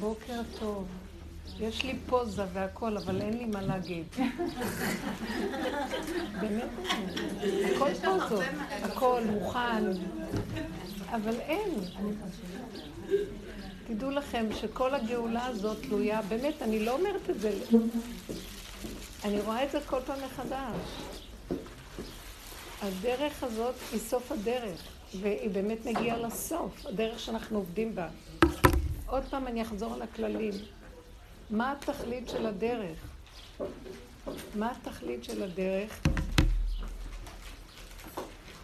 בוקר טוב. יש לי פוזה והכל, אבל אין לי מה להגיד. באמת הכל פוזות, הכל מוכן, אבל אין. תדעו לכם שכל הגאולה הזאת תלויה, באמת, אני לא אומרת את זה, אני רואה את זה כל פעם מחדש. הדרך הזאת היא סוף הדרך, והיא באמת מגיעה לסוף, הדרך שאנחנו עובדים בה. עוד פעם אני אחזור על הכללים. מה התכלית של הדרך? מה התכלית של הדרך?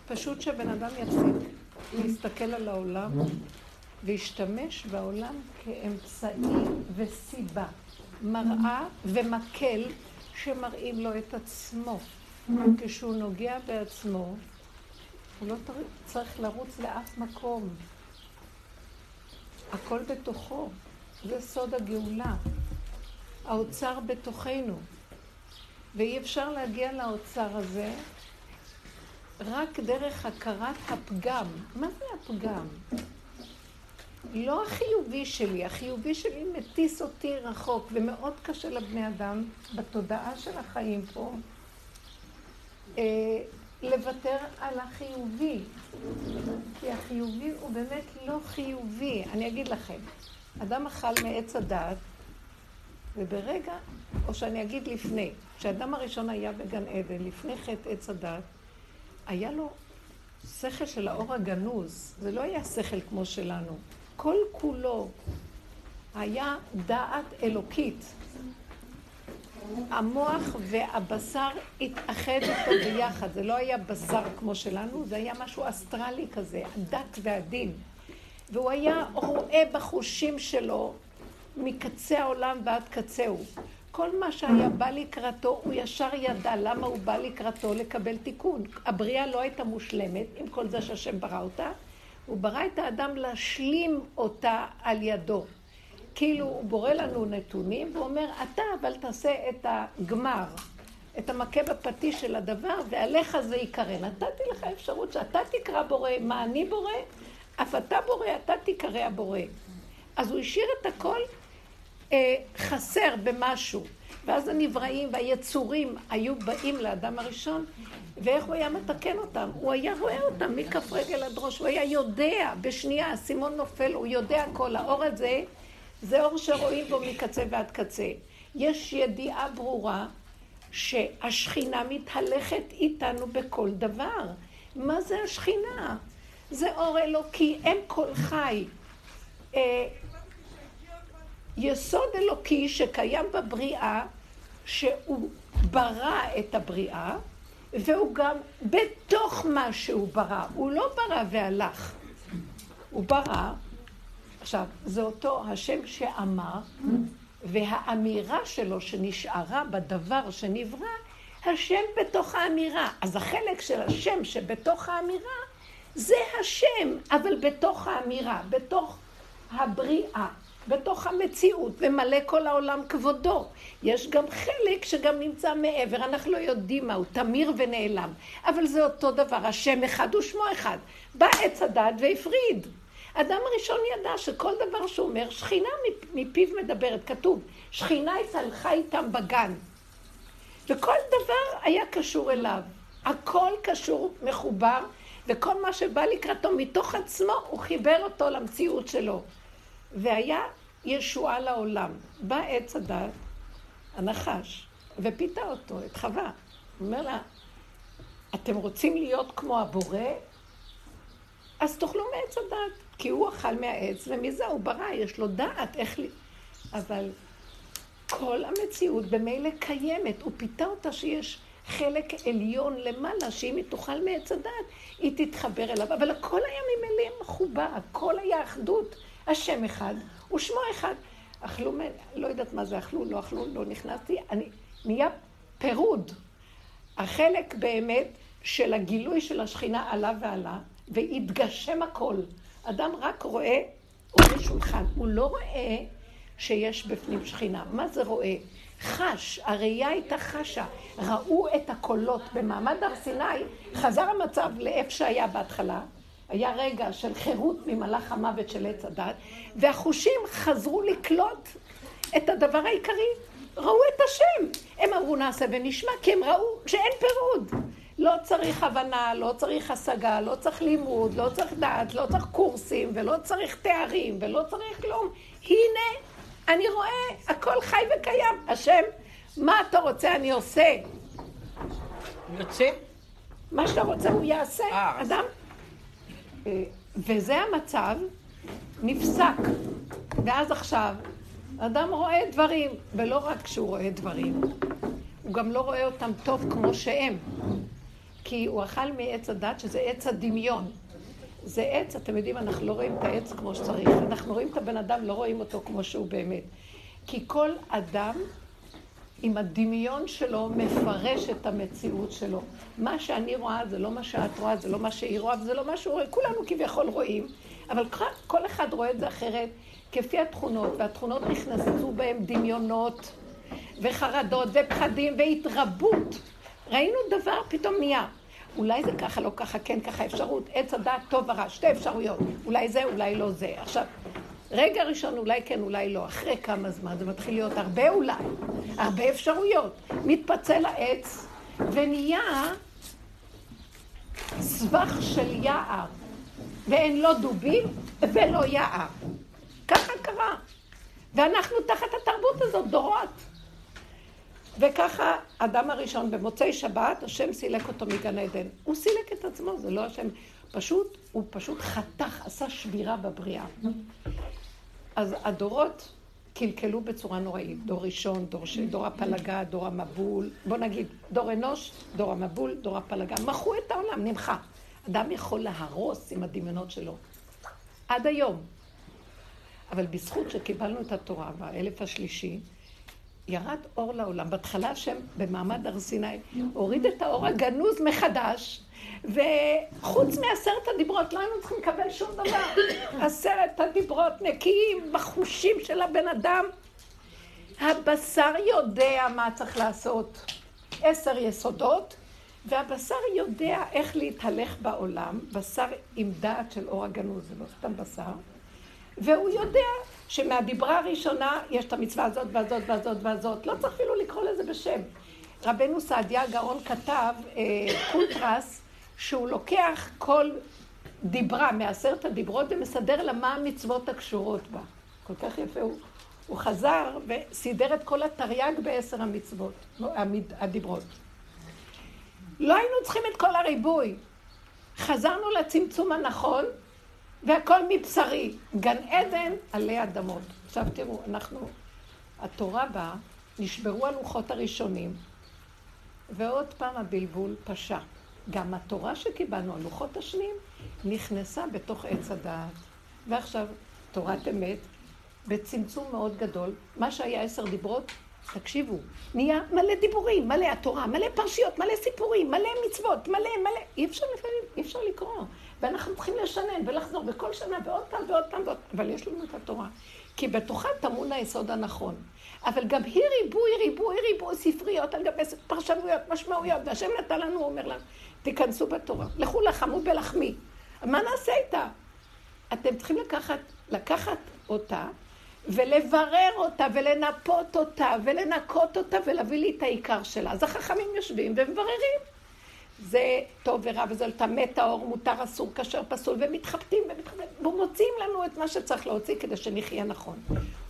פשוט שבן אדם יפסיק להסתכל על העולם וישתמש בעולם כאמצעי וסיבה, מראה ומקל שמראים לו את עצמו. כשהוא נוגע בעצמו, הוא לא צריך לרוץ לאף מקום. הכל בתוכו. זה סוד הגאולה. האוצר בתוכנו. ואי אפשר להגיע לאוצר הזה רק דרך הכרת הפגם. מה זה הפגם? לא החיובי שלי, החיובי שלי מטיס אותי רחוק, ומאוד קשה לבני אדם בתודעה של החיים פה אה, לוותר על החיובי. כי החיובי הוא באמת לא חיובי. אני אגיד לכם, אדם אכל מעץ הדעת, וברגע, או שאני אגיד לפני, כשאדם הראשון היה בגן עדן, לפני חטא עץ הדעת, היה לו שכל של האור הגנוז, זה לא היה שכל כמו שלנו. כל כולו היה דעת אלוקית. המוח והבשר התאחד איתו ביחד, זה לא היה בשר כמו שלנו, זה היה משהו אסטרלי כזה, הדק ועדין. והוא היה רואה בחושים שלו מקצה העולם ועד קצהו. כל מה שהיה בא לקראתו, הוא ישר ידע למה הוא בא לקראתו לקבל תיקון. הבריאה לא הייתה מושלמת, עם כל זה שהשם ברא אותה, הוא ברא את האדם להשלים אותה על ידו. כאילו הוא בורא לנו נתונים ואומר, אתה אבל תעשה את הגמר, את המכה בפטיש של הדבר, ועליך זה ייקרא. נתתי לך אפשרות שאתה תקרא בורא, מה אני בורא, אף אתה בורא, אתה תיקרא הבורא. אז הוא השאיר את הכל אה, חסר במשהו. ואז הנבראים והיצורים היו באים לאדם הראשון, ואיך הוא היה מתקן אותם? הוא היה רואה אותם מכף רגל עד ראש, הוא היה יודע בשנייה, האסימון נופל, הוא יודע הכל. האור הזה, זה אור שרואים בו מקצה ועד קצה. יש ידיעה ברורה שהשכינה מתהלכת איתנו בכל דבר. מה זה השכינה? זה אור אלוקי, אין כל חי. אה, יסוד אלוקי שקיים בבריאה, שהוא ברא את הבריאה, והוא גם בתוך מה שהוא ברא. הוא לא ברא והלך. הוא ברא, עכשיו, זה אותו השם שאמר, והאמירה שלו שנשארה בדבר שנברא, השם בתוך האמירה. אז החלק של השם שבתוך האמירה זה השם, אבל בתוך האמירה, בתוך הבריאה, בתוך המציאות, ומלא כל העולם כבודו. יש גם חלק שגם נמצא מעבר, אנחנו לא יודעים מהו, תמיר ונעלם. אבל זה אותו דבר, השם אחד ושמו אחד. בא עץ הדת והפריד. אדם הראשון ידע שכל דבר שהוא אומר, שכינה מפיו מדברת, כתוב, שכינה התהלכה איתם בגן. וכל דבר היה קשור אליו. הכל קשור, מחובר, וכל מה שבא לקראתו מתוך עצמו, הוא חיבר אותו למציאות שלו. והיה ישועה לעולם. בא עץ הדת, הנחש, ופיתה אותו, את חווה. הוא אומר לה, אתם רוצים להיות כמו הבורא? אז תאכלו מעץ הדת, כי הוא אכל מהעץ, ומזה הוא ברא, יש לו דעת איך... ל... אבל כל המציאות במילא קיימת, הוא פיתה אותה שיש חלק עליון למעלה, שאם היא תאכל מעץ הדת, היא תתחבר אליו. אבל הכל היה ממילא מחובר, הכל היה אחדות. השם אחד ושמו אחד. אכלו, לא יודעת מה זה אכלו, לא אכלו, לא נכנסתי, אני, נהיה פירוד. החלק באמת של הגילוי של השכינה עלה ועלה, והתגשם הכל. אדם רק רואה, רואה שולחן, הוא לא רואה שיש בפנים שכינה. מה זה רואה? חש, הראייה הייתה חשה. ראו את הקולות במעמד הר סיני, חזר המצב לאיפה שהיה בהתחלה, היה רגע של חירות ממלאך המוות של עץ הדת, והחושים חזרו לקלוט את הדבר העיקרי. ראו את השם. הם אמרו נעשה ונשמע, כי הם ראו שאין פירוד. לא צריך הבנה, לא צריך השגה, לא צריך לימוד, לא צריך דעת, לא צריך קורסים, ולא צריך תארים, ולא צריך כלום. הנה, אני רואה, הכל חי וקיים. השם, מה אתה רוצה אני עושה. יוצא? מה שאתה רוצה הוא יעשה. אה. אדם... אה, וזה המצב, נפסק. ואז עכשיו, אדם רואה דברים, ולא רק שהוא רואה דברים, הוא גם לא רואה אותם טוב כמו שהם. כי הוא אכל מעץ הדת, שזה עץ הדמיון. זה עץ, אתם יודעים, אנחנו לא רואים את העץ כמו שצריך. אנחנו רואים את הבן אדם, לא רואים אותו כמו שהוא באמת. כי כל אדם עם הדמיון שלו מפרש את המציאות שלו. מה שאני רואה זה לא מה שאת רואה, זה לא מה שהיא רואה, וזה לא מה שהוא רואה. כולנו כביכול רואים, אבל כל אחד רואה את זה אחרת, כפי התכונות, והתכונות נכנסו בהם דמיונות, וחרדות, ופחדים, והתרבות. ראינו דבר, פתאום נהיה. אולי זה ככה, לא ככה, כן ככה, אפשרות, עץ הדעת טוב ורע, שתי אפשרויות. אולי זה, אולי לא זה. עכשיו, רגע ראשון אולי כן, אולי לא. אחרי כמה זמן זה מתחיל להיות הרבה אולי, הרבה אפשרויות. מתפצל העץ ונהיה סבך של יער, ואין לא דובים ולא יער. ככה קרה. ואנחנו תחת התרבות הזאת דורות. וככה אדם הראשון במוצאי שבת, השם סילק אותו מגן עדן. הוא סילק את עצמו, זה לא השם. פשוט, הוא פשוט חתך, עשה שבירה בבריאה. אז הדורות קלקלו בצורה נוראית. דור ראשון, דור שני, דור הפלגה, דור המבול. בוא נגיד, דור אנוש, דור המבול, דור הפלגה. מחו את העולם, נמחה. אדם יכול להרוס עם הדמיונות שלו. עד היום. אבל בזכות שקיבלנו את התורה באלף השלישי, ירד אור לעולם. בהתחלה השם במעמד הר סיני הוריד את האור הגנוז מחדש, וחוץ מעשרת הדיברות לא היינו צריכים לקבל שום דבר. עשרת הדיברות נקיים בחושים של הבן אדם. הבשר יודע מה צריך לעשות. עשר יסודות, והבשר יודע איך להתהלך בעולם, בשר עם דעת של אור הגנוז, זה לא סתם בשר, והוא יודע שמהדיברה הראשונה יש את המצווה הזאת והזאת והזאת והזאת. לא צריך אפילו לקרוא לזה בשם. רבנו סעדיה הגאון כתב אה, קונטרס, שהוא לוקח כל דיברה מעשרת הדיברות ומסדר לה מה המצוות הקשורות בה. כל כך יפה. הוא, הוא חזר וסידר את כל התרי"ג בעשר המצוות, הדיברות. לא היינו צריכים את כל הריבוי. חזרנו לצמצום הנכון, והכל מבשרי. גן עדן עלי אדמות. עכשיו תראו, אנחנו, התורה באה, נשברו הלוחות הראשונים, ועוד פעם הבלבול פשע. גם התורה שקיבלנו, הלוחות השניים, נכנסה בתוך עץ הדעת. ועכשיו, תורת אמת, בצמצום מאוד גדול, מה שהיה עשר דיברות, תקשיבו, נהיה מלא דיבורים, מלא התורה, מלא פרשיות, מלא סיפורים, מלא מצוות, מלא מלא, אי אפשר לפעמים, אי אפשר לקרוא. ואנחנו צריכים לשנן ולחזור בכל שנה ועוד פעם ועוד פעם ועוד אבל יש לנו את התורה. כי בתוכה טמון היסוד הנכון. אבל גם היא ריבוי, ריבוי, ריבוי ספריות על גבי פרשנויות, משמעויות, והשם נתן לנו, הוא אומר לנו, תיכנסו בתורה, לכו לחמו בלחמי. מה נעשה איתה? אתם צריכים לקחת, לקחת אותה ולברר אותה ולנפות אותה ולנקות אותה ולהביא לי את העיקר שלה. אז החכמים יושבים ומבררים. זה טוב ורע וזה לטמא טהור, מותר, אסור, כשר, פסול, ומתחבטים ומתחבטים, ומוציאים לנו את מה שצריך להוציא כדי שנחיה נכון.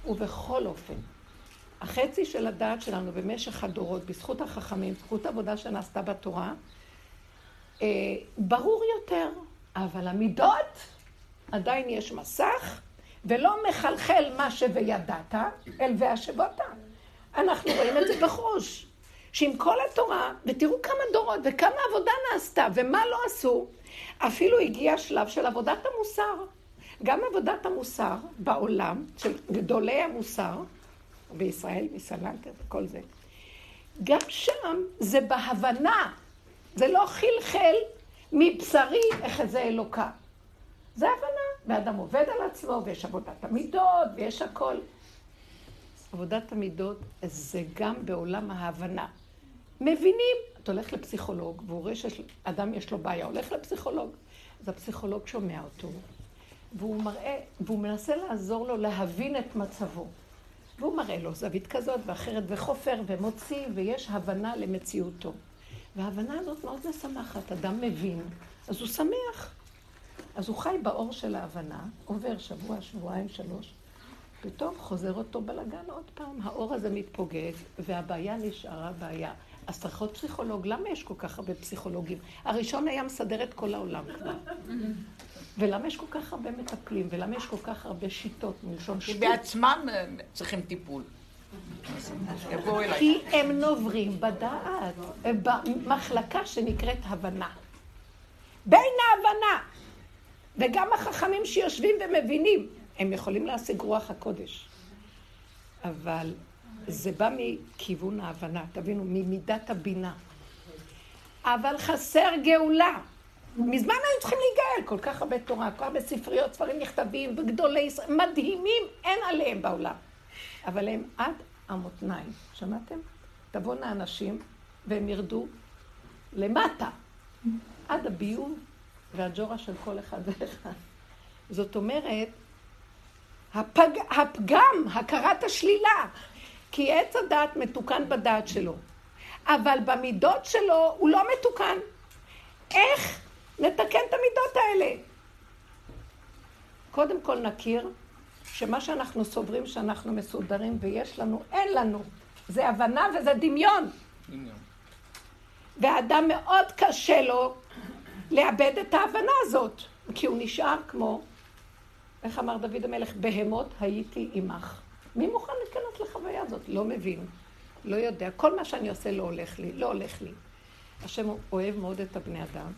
ובכל אופן, החצי של הדעת שלנו במשך הדורות, בזכות החכמים, בזכות העבודה שנעשתה בתורה, אה, ברור יותר, אבל המידות, עדיין יש מסך, ולא מחלחל מה ש"וידעת", אל והשבות. אנחנו רואים את זה בחוש. שעם כל התורה, ותראו כמה דורות וכמה עבודה נעשתה ומה לא עשו, אפילו הגיע שלב של עבודת המוסר. גם עבודת המוסר בעולם, של גדולי המוסר, בישראל, מסלנטר וכל זה, גם שם זה בהבנה, זה לא חלחל מבשרי איך זה אלוקה. זה הבנה, ואדם עובד על עצמו, ויש עבודת המידות, ויש הכל. עבודת המידות זה גם בעולם ההבנה. מבינים, אתה הולך לפסיכולוג, והוא רואה שאדם יש לו בעיה, הולך לפסיכולוג. אז הפסיכולוג שומע אותו, והוא מראה, והוא מנסה לעזור לו להבין את מצבו. והוא מראה לו זווית כזאת ואחרת וחופר ומוציא, ויש הבנה למציאותו. וההבנה הזאת מאוד משמחת, אדם מבין, אז הוא שמח. אז הוא חי באור של ההבנה, עובר שבוע, שבועיים, שלוש, פתאום חוזר אותו בלגן עוד פעם. האור הזה מתפוגג, והבעיה נשארה בעיה. אז צריך עוד פסיכולוג. למה יש כל כך הרבה פסיכולוגים? הראשון היה מסדר את כל העולם כבר. ולמה יש כל כך הרבה מטפלים? ולמה יש כל כך הרבה שיטות מלשון שטות? כי בעצמם אה, צריכים טיפול. כי הם נוברים בדעת, במחלקה שנקראת הבנה. בין ההבנה וגם החכמים שיושבים ומבינים, הם יכולים להשיג רוח הקודש. אבל זה בא מכיוון ההבנה, תבינו, ממידת הבינה. אבל חסר גאולה. מזמן היו צריכים להיגאל, כל כך הרבה תורה, כל כך הרבה ספריות, ספרים נכתבים, וגדולי ישראל, מדהימים, אין עליהם בעולם. אבל הם עד המותניים, שמעתם? תבואנה אנשים והם ירדו למטה, עד הביוב והג'ורה של כל אחד ואחד. זאת אומרת, הפג, הפגם, הכרת השלילה, כי עץ הדעת מתוקן בדעת שלו, אבל במידות שלו הוא לא מתוקן. איך נתקן את המידות האלה? קודם כל נכיר שמה שאנחנו סוברים שאנחנו מסודרים ויש לנו, אין לנו. זה הבנה וזה דמיון. דמיון. ואדם מאוד קשה לו לאבד את ההבנה הזאת, כי הוא נשאר כמו, איך אמר דוד המלך, בהמות הייתי עמך. מי מוכן להיכנס לחוויה הזאת? לא מבין, לא יודע. כל מה שאני עושה לא הולך לי, לא הולך לי. השם אוהב מאוד את הבני אדם,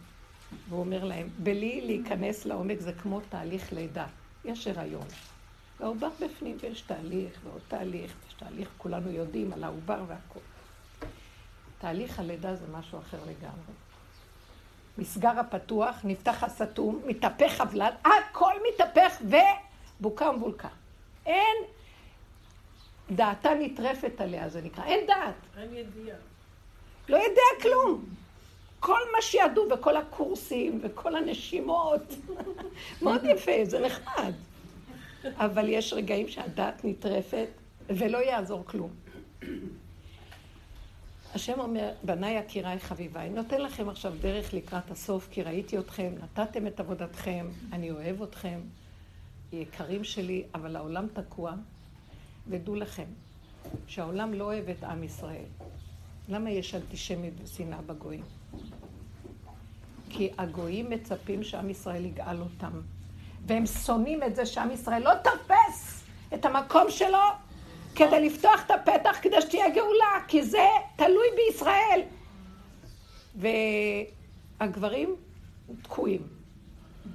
והוא אומר להם, בלי להיכנס לעומק זה כמו תהליך לידה. יש הריון. והעובר בפנים, ויש תהליך ועוד תהליך, יש תהליך, כולנו יודעים על העובר והכל. תהליך הלידה זה משהו אחר לגמרי. מסגר הפתוח, נפתח הסתום, מתהפך הבלן, הכל מתהפך ובוקה ומבולקה. אין, דעתה נטרפת עליה, זה נקרא, אין דעת. אין ידיעה. לא יודע כלום. כל מה שידעו וכל הקורסים וכל הנשימות, מאוד יפה, זה נחמד. אבל יש רגעים שהדעת נטרפת ולא יעזור כלום. השם אומר, בניי יקיריי חביביי, נותן לכם עכשיו דרך לקראת הסוף, כי ראיתי אתכם, נתתם את עבודתכם, אני אוהב אתכם, יקרים שלי, אבל העולם תקוע, ודעו לכם, שהעולם לא אוהב את עם ישראל. למה יש אנטישמיות ושנאה בגויים? כי הגויים מצפים שעם ישראל יגאל אותם, והם שונאים את זה שעם ישראל לא תרפס את המקום שלו כדי לפתוח את הפתח כדי שתהיה גאולה, כי זה תלוי בישראל. והגברים תקועים.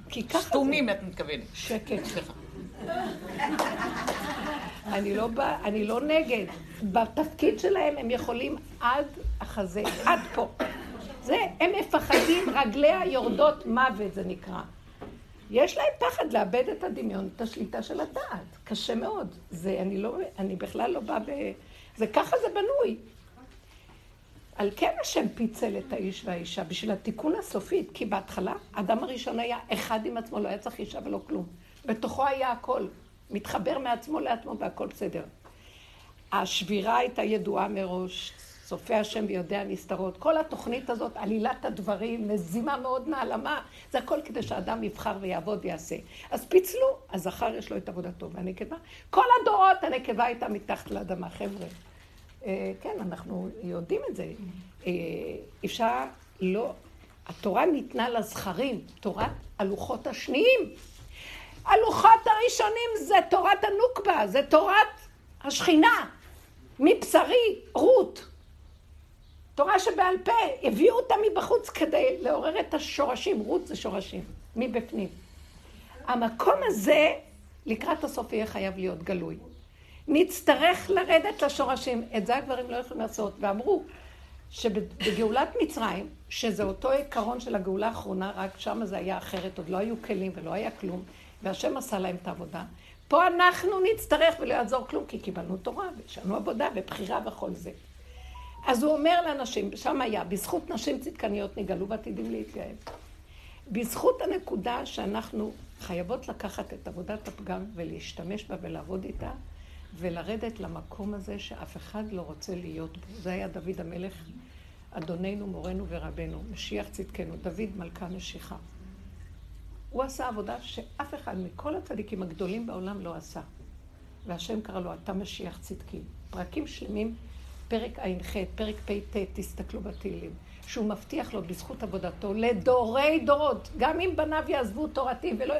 כי ככה סתומים, את מתכוונת. שקט. סליחה. אני לא, בא, אני לא נגד. בתפקיד שלהם הם יכולים עד החזה, עד פה. זה, הם מפחדים, רגליה יורדות מוות, זה נקרא. יש להם פחד לאבד את הדמיון, את השליטה של הדעת. קשה מאוד. זה, אני לא, אני בכלל לא באה ב... זה ככה זה בנוי. על כן השם פיצל את האיש והאישה, בשביל התיקון הסופית, כי בהתחלה, האדם הראשון היה אחד עם עצמו, לא היה צריך אישה ולא כלום. בתוכו היה הכל, מתחבר מעצמו לעצמו והכל בסדר. השבירה הייתה ידועה מראש, צופה השם ויודע נסתרות. כל התוכנית הזאת, עלילת הדברים, מזימה מאוד נעלמה, זה הכל כדי שאדם יבחר ויעבוד ויעשה. אז פיצלו, הזכר יש לו את עבודתו, והנקבה, כל הדורות הנקבה הייתה מתחת לאדמה, חבר'ה. אה, כן, אנחנו יודעים את זה. אה, אפשר לא... התורה ניתנה לזכרים, תורת הלוחות השניים. הלוחות הראשונים זה תורת הנוקבה, זה תורת השכינה. מבשרי, רות. תורה שבעל פה, הביאו אותה מבחוץ כדי לעורר את השורשים, רות זה שורשים, מבפנים. המקום הזה, לקראת הסוף יהיה חייב להיות גלוי. נצטרך לרדת לשורשים, את זה הגברים לא יכולים לעשות, ואמרו שבגאולת מצרים, שזה אותו עיקרון של הגאולה האחרונה, רק שם זה היה אחרת, עוד לא היו כלים ולא היה כלום, והשם עשה להם את העבודה. פה אנחנו נצטרך ולא יעזור כלום, כי קיבלנו תורה, ויש לנו עבודה ובחירה וכל זה. אז הוא אומר לאנשים, שם היה, בזכות נשים צדקניות נגאלו ועתידים להתגאל. בזכות הנקודה שאנחנו חייבות לקחת את עבודת הפגם ולהשתמש בה ולעבוד איתה, ולרדת למקום הזה שאף אחד לא רוצה להיות בו. זה היה דוד המלך, אדוננו, מורנו ורבנו, משיח צדקנו, דוד מלכה משיחה. הוא עשה עבודה שאף אחד מכל הצדיקים הגדולים בעולם לא עשה. והשם קרא לו, אתה משיח צדקי. פרקים שלמים, פרק ע"ח, פרק פ"ט, תסתכלו בתהילים. שהוא מבטיח לו בזכות עבודתו לדורי דורות, גם אם בניו יעזבו תורתי ולא...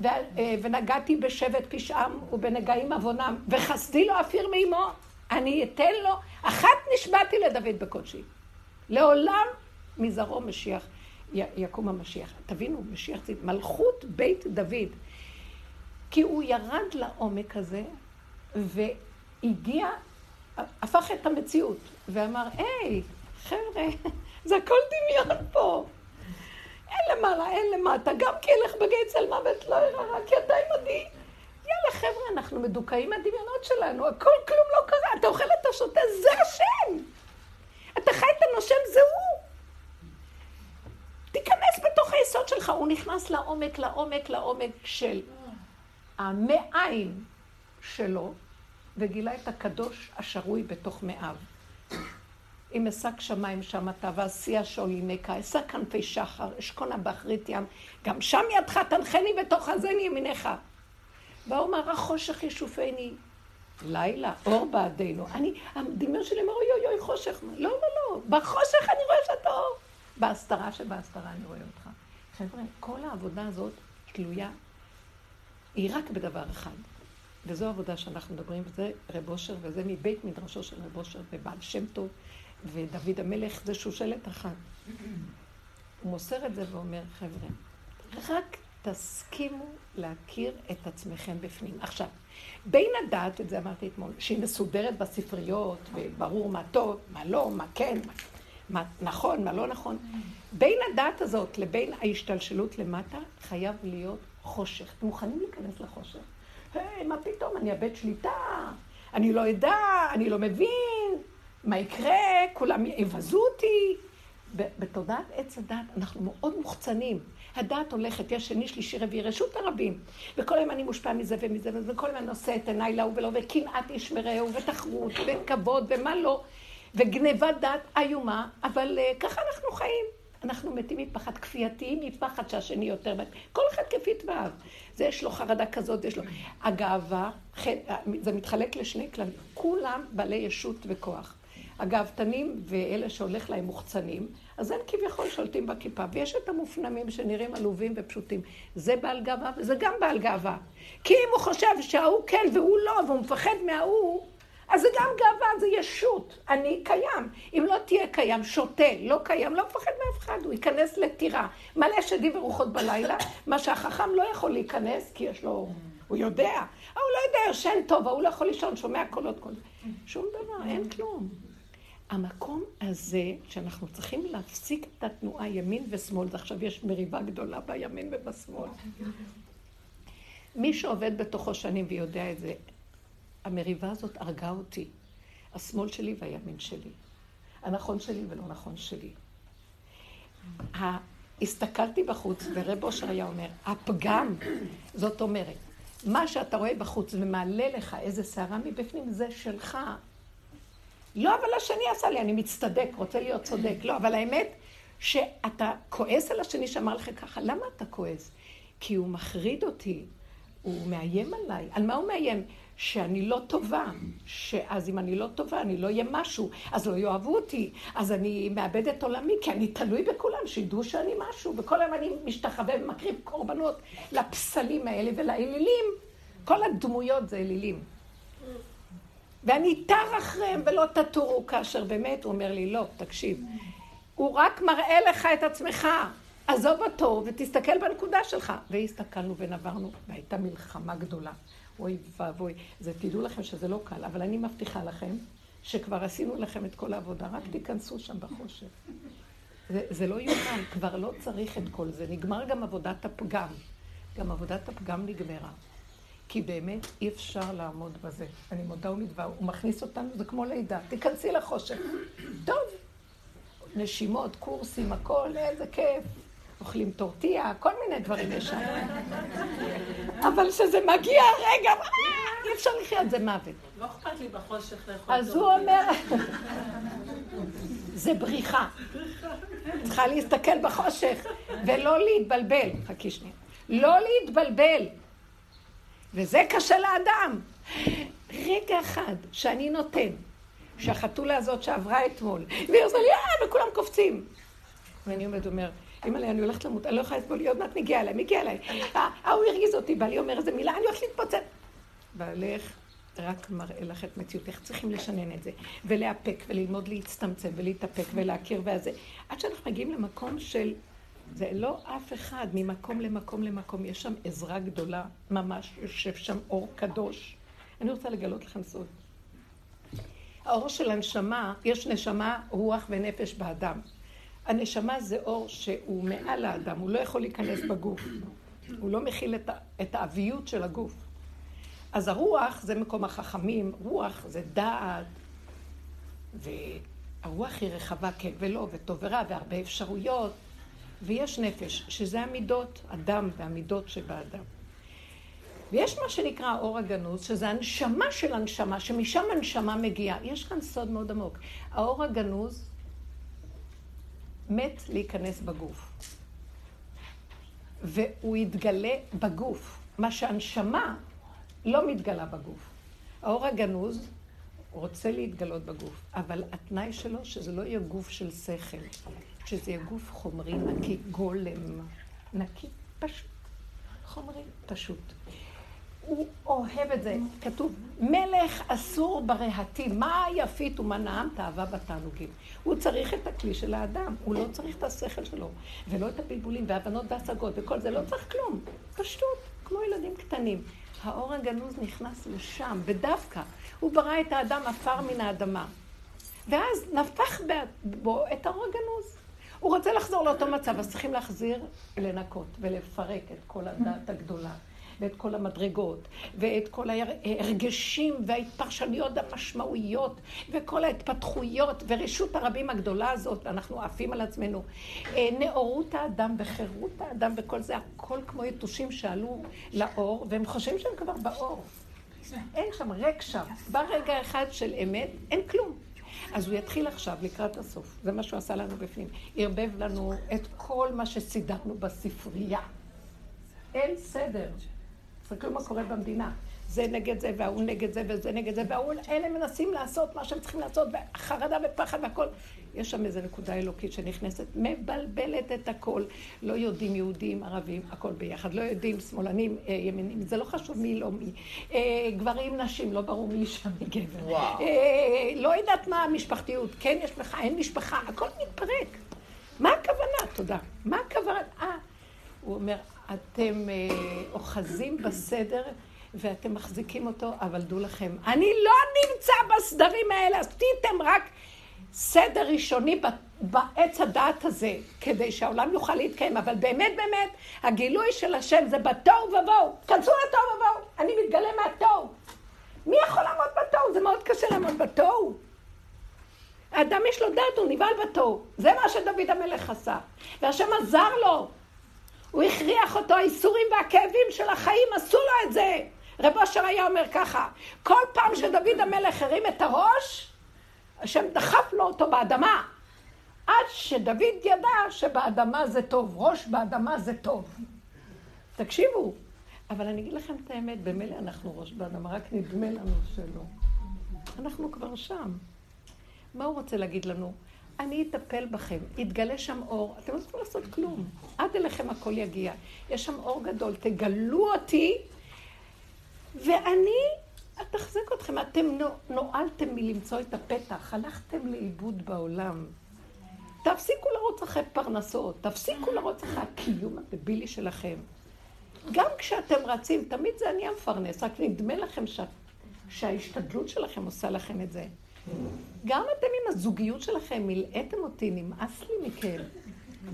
ו... אה, ונגעתי בשבט פשעם ובנגעים עוונם, וחסדי לו אפיר מאמו, אני אתן לו, אחת נשבעתי לדוד בקודשי. לעולם מזרעו משיח, יקום המשיח. תבינו, משיח זה מלכות בית דוד. כי הוא ירד לעומק הזה, והגיע, הפך את המציאות, ואמר, היי, חבר'ה, זה הכל דמיון פה. אין למעלה, אין למטה, גם כי ילך בגיא צל מוות לא יראה כי אתה עמדי. יאללה, חבר'ה, אנחנו מדוכאים מהדמיונות שלנו, הכל כלום לא קרה. אתה אוכל, אתה שותה, זה השם. אתה חי, אתה נושם, זה הוא. תיכנס בתוך היסוד שלך. הוא נכנס לעומק, לעומק, לעומק של המעיים שלו, וגילה את הקדוש השרוי בתוך מאיו. אם אשק שמיים שם אתה, ועשייה שאולי נקה, אשא כנפי שחר, אשכונה באחרית ים, גם שם ידך תנחני בתוך הזני ימיניך. ואומר, החושך ישופני. לילה, אור בעדינו. אני, הדמיון שלי אומר, אוי אוי אוי, חושך. לא ולא, בחושך אני רואה שאתה אור. בהסתרה שבהסתרה אני רואה אותך. חבר'ה, כל העבודה הזאת תלויה, היא רק בדבר אחד. וזו העבודה שאנחנו מדברים, וזה רב אושר, וזה מבית מדרשו של רב אושר ובעל שם טוב. ודוד המלך זה שושלת אחת. הוא מוסר את זה ואומר, חבר'ה, רק תסכימו להכיר את עצמכם בפנים. עכשיו, בין הדעת, את זה אמרתי אתמול, שהיא מסודרת בספריות, וברור מה טוב, מה לא, מה כן, מה, מה נכון, מה לא נכון, בין הדעת הזאת לבין ההשתלשלות למטה, חייב להיות חושך. אתם מוכנים להיכנס לחושך? היי, מה פתאום, אני אאבד שליטה, אני לא אדע, אני לא מבין. מה יקרה? כולם יבזו אותי. בתודעת עץ הדת אנחנו מאוד מוחצנים. הדת הולכת, יש שני, שלישי, רביעי, רשות הרבים. וכל היום אני מושפע מזה ומזה, וכל היום אני נושא את עיניי להוא ולא, וקנאת איש מרעהו, ותחרות, וכבוד, ומה לא, וגנבת דת איומה, אבל uh, ככה אנחנו חיים. אנחנו מתים מפחד כפייתי, מפחד שהשני יותר... כל אחד כפי תוואיו. זה יש לו חרדה כזאת, יש לו... הגאווה, זה מתחלק לשני כללים. כולם בעלי ישות וכוח. הגאוותנים ואלה שהולך להם מוחצנים, אז הם כביכול שולטים בכיפה. ויש את המופנמים שנראים עלובים ופשוטים. זה בעל גאווה וזה גם בעל גאווה. כי אם הוא חושב שההוא כן והוא לא, והוא מפחד מההוא, אז זה גם גאווה, זה ישות. אני קיים. אם לא תהיה קיים, שותה, לא קיים, לא מפחד מאף אחד, הוא ייכנס לטירה. מלא שדים ורוחות בלילה, מה שהחכם לא יכול להיכנס, כי יש לו... הוא יודע. ההוא לא יודע, ישן טוב, ההוא לא יכול לישון, שומע קולות כל זה. שום דבר, אין כלום. המקום הזה, שאנחנו צריכים להפסיק את התנועה ימין ושמאל, ועכשיו יש מריבה גדולה בימין ובשמאל. מי שעובד בתוכו שנים ויודע את זה, המריבה הזאת הרגה אותי. השמאל שלי והימין שלי. הנכון שלי ולא נכון שלי. הסתכלתי בחוץ, ורב אושר היה אומר, הפגם, זאת אומרת, מה שאתה רואה בחוץ ומעלה לך איזה שערה מבפנים, זה שלך. לא, אבל השני עשה לי, אני מצטדק, רוצה להיות צודק. לא, אבל האמת שאתה כועס על השני שאמר לך ככה. למה אתה כועס? כי הוא מחריד אותי, הוא מאיים עליי. על מה הוא מאיים? שאני לא טובה, שאז אם אני לא טובה, אני לא אהיה משהו, אז לא יאהבו אותי, אז אני מאבד את עולמי, כי אני תלוי בכולם, שידעו שאני משהו, וכל היום אני משתחווה ומקריב קורבנות לפסלים האלה ולאלילים. כל הדמויות זה אלילים. ואני אתר אחריהם ולא תטורו, כאשר באמת הוא אומר לי, לא, תקשיב, הוא רק מראה לך את עצמך, עזוב אותו ותסתכל בנקודה שלך. והסתכלנו ונברנו, והייתה מלחמה גדולה. אוי ואבוי, זה תדעו לכם שזה לא קל, אבל אני מבטיחה לכם שכבר עשינו לכם את כל העבודה, רק תיכנסו שם בחושך. זה, זה לא יוכל, כבר לא צריך את כל זה. נגמר גם עבודת הפגם. גם עבודת הפגם נגמרה. כי באמת אי אפשר לעמוד בזה. אני מודה ומדבר, הוא מכניס אותנו, זה כמו לידה, תיכנסי לחושך. טוב, נשימות, קורסים, הכל, איזה כיף. אוכלים טורטיה, כל מיני דברים יש שם. אבל כשזה מגיע רגע, אי אפשר לחיות, זה מוות. לא אכפת לי בחושך לאכול אז הוא אומר, זה בריחה. צריכה להסתכל בחושך ולא להתבלבל. חכי שנייה. לא להתבלבל. וזה קשה לאדם. רגע אחד שאני נותן, שהחתולה הזאת שעברה אתמול, והיא עושה לי, אה, וכולם קופצים. ואני עומד ואומר, אימא'לה, אני הולכת למות, אני לא יכולה לסבול, היא עוד מעט מגיעה אליי, מגיעה אליי. אה, ההוא הרגיז אותי, בעלי אומר איזה מילה, אני הולכת להתפוצץ. בעלך רק מראה לך את מציאותך, צריכים לשנן את זה, ולאפק, וללמוד להצטמצם, ולהתאפק, ולהכיר וזה. עד שאנחנו מגיעים למקום של... זה לא אף אחד, ממקום למקום למקום, יש שם עזרה גדולה, ממש יושב שם אור קדוש. אני רוצה לגלות לכם סוד. האור של הנשמה, יש נשמה, רוח ונפש באדם. הנשמה זה אור שהוא מעל האדם, הוא לא יכול להיכנס בגוף. הוא לא מכיל את, את האביות של הגוף. אז הרוח זה מקום החכמים, רוח זה דעת, והרוח היא רחבה כן ולא, וטוב ורע, והרבה אפשרויות, ויש נפש, שזה המידות, הדם והמידות שבאדם. ויש מה שנקרא האור הגנוז, שזה הנשמה של הנשמה, שמשם הנשמה מגיעה. יש כאן סוד מאוד עמוק. האור הגנוז מת להיכנס בגוף. והוא יתגלה בגוף. מה שהנשמה לא מתגלה בגוף. האור הגנוז רוצה להתגלות בגוף, אבל התנאי שלו שזה לא יהיה גוף של שכל, שזה יהיה גוף חומרי נקי, גולם, נקי, פשוט. חומרי, פשוט. הוא אוהב את זה. כתוב, מלך אסור ברהטים. מה יפית ומנעם תאווה בתענוגים? הוא צריך את הכלי של האדם, הוא לא צריך את השכל שלו, ולא את הבלבולים והבנות והשגות וכל זה, לא צריך כלום. פשוט, כמו ילדים קטנים. האור הגנוז נכנס לשם, ודווקא הוא ברא את האדם עפר מן האדמה. ואז נפח בו את האור הגנוז. הוא רוצה לחזור לאותו מצב, אז צריכים להחזיר, לנקות ולפרק את כל הדעת הגדולה. ואת כל המדרגות, ואת כל ההרגשים וההתפרשנויות המשמעויות, וכל ההתפתחויות, ורשות הרבים הגדולה הזאת, אנחנו עפים על עצמנו. אה, נאורות האדם וחירות האדם וכל זה, הכל כמו יתושים שעלו לאור, והם חושבים שהם כבר באור. אין שם, ריק שם. בא רגע אחד של אמת, אין כלום. אז הוא יתחיל עכשיו לקראת הסוף, זה מה שהוא עשה לנו בפנים. ערבב לנו את כל מה שסידרנו בספרייה. אין סדר. תסתכלו מה קורה במדינה. זה נגד זה, וההוא נגד זה, וזה נגד זה, וההוא, אלה מנסים לעשות מה שהם צריכים לעשות, וחרדה ופחד והכל. יש שם איזו נקודה אלוקית שנכנסת, מבלבלת את הכל. לא יודעים יהודים, ערבים, הכל ביחד. לא יודעים שמאלנים, אה, ימינים, זה לא חשוב מי לא מי. אה, גברים, נשים, לא ברור מי אישה מי גבר. אה, לא יודעת מה המשפחתיות, כן יש לך, אין משפחה, הכל מתפרק. מה הכוונה? תודה. מה הכוונה? אה, הוא אומר, אתם אה, אוחזים בסדר ואתם מחזיקים אותו, אבל דעו לכם, אני לא נמצא בסדרים האלה, עשיתם רק סדר ראשוני בעץ הדעת הזה, כדי שהעולם יוכל להתקיים, אבל באמת באמת, הגילוי של השם זה בתוהו ובוהו, כנסו לתוהו ובוהו, אני מתגלה מהתוהו. מי יכול לעמוד בתוהו? זה מאוד קשה לעמוד בתוהו. האדם יש לו דעת, הוא נבהל בתוהו. זה מה שדוד המלך עשה. והשם עזר לו. הוא הכריח אותו, האיסורים והכאבים של החיים עשו לו את זה. רב אשר היה אומר ככה, כל פעם שדוד המלך הרים את הראש, השם דחף לו אותו באדמה. עד שדוד ידע שבאדמה זה טוב, ראש באדמה זה טוב. תקשיבו, אבל אני אגיד לכם את האמת, במילא אנחנו ראש באדמה, רק נדמה לנו שלא. אנחנו כבר שם. מה הוא רוצה להגיד לנו? אני אטפל בכם, יתגלה שם אור, אתם לא צריכים לעשות כלום, עד אליכם הכל יגיע. יש שם אור גדול, תגלו אותי, ואני אתחזק אתכם. אתם נועלתם מלמצוא את הפתח, הלכתם לאיבוד בעולם. תפסיקו לרוץ אחרי פרנסות, תפסיקו לרוץ אחרי הקיום הדבילי שלכם. גם כשאתם רצים, תמיד זה אני המפרנס, רק נדמה לכם שה... שההשתדלות שלכם עושה לכם את זה. גם אתם עם הזוגיות שלכם, מילאתם אותי, נמאס לי מכם.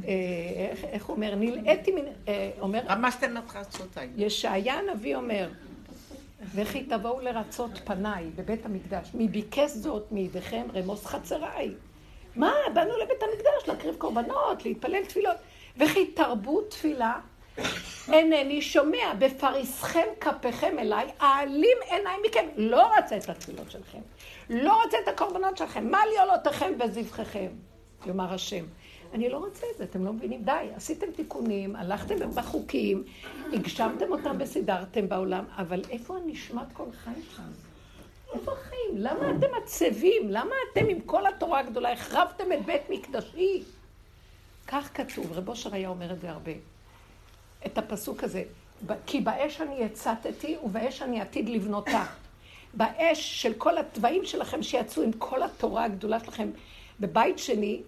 אה, איך הוא אומר? נלאיתי מן... אה, אומר... רמסתם את רצותיי. ישעיה הנביא אומר, וכי תבואו לרצות פניי בבית המקדש, מי ביקש זאת מידיכם רמוס חצריי. מה, באנו לבית המקדש להקריב קורבנות, להתפלל תפילות. וכי תרבו תפילה, אינני שומע, בפריסכם כפיכם אליי, אעלים עיניי מכם. לא רוצה את התפילות שלכם, לא רוצה את הקורבנות שלכם, מה לי עולותיכם וזבחיכם, יאמר השם. אני לא רוצה את זה, אתם לא מבינים? די, עשיתם תיקונים, הלכתם בחוקים, הגשמתם אותם וסידרתם בעולם, אבל איפה הנשמת כל חי שם? איפה החיים? למה אתם עצבים? למה אתם עם כל התורה הגדולה החרבתם את בית מקדשי? כך כתוב, רב אושר היה אומר את זה הרבה. את הפסוק הזה, כי באש אני הצתתי ובאש אני עתיד לבנותה. באש של כל התוואים שלכם שיצאו עם כל התורה הגדולה שלכם בבית שני,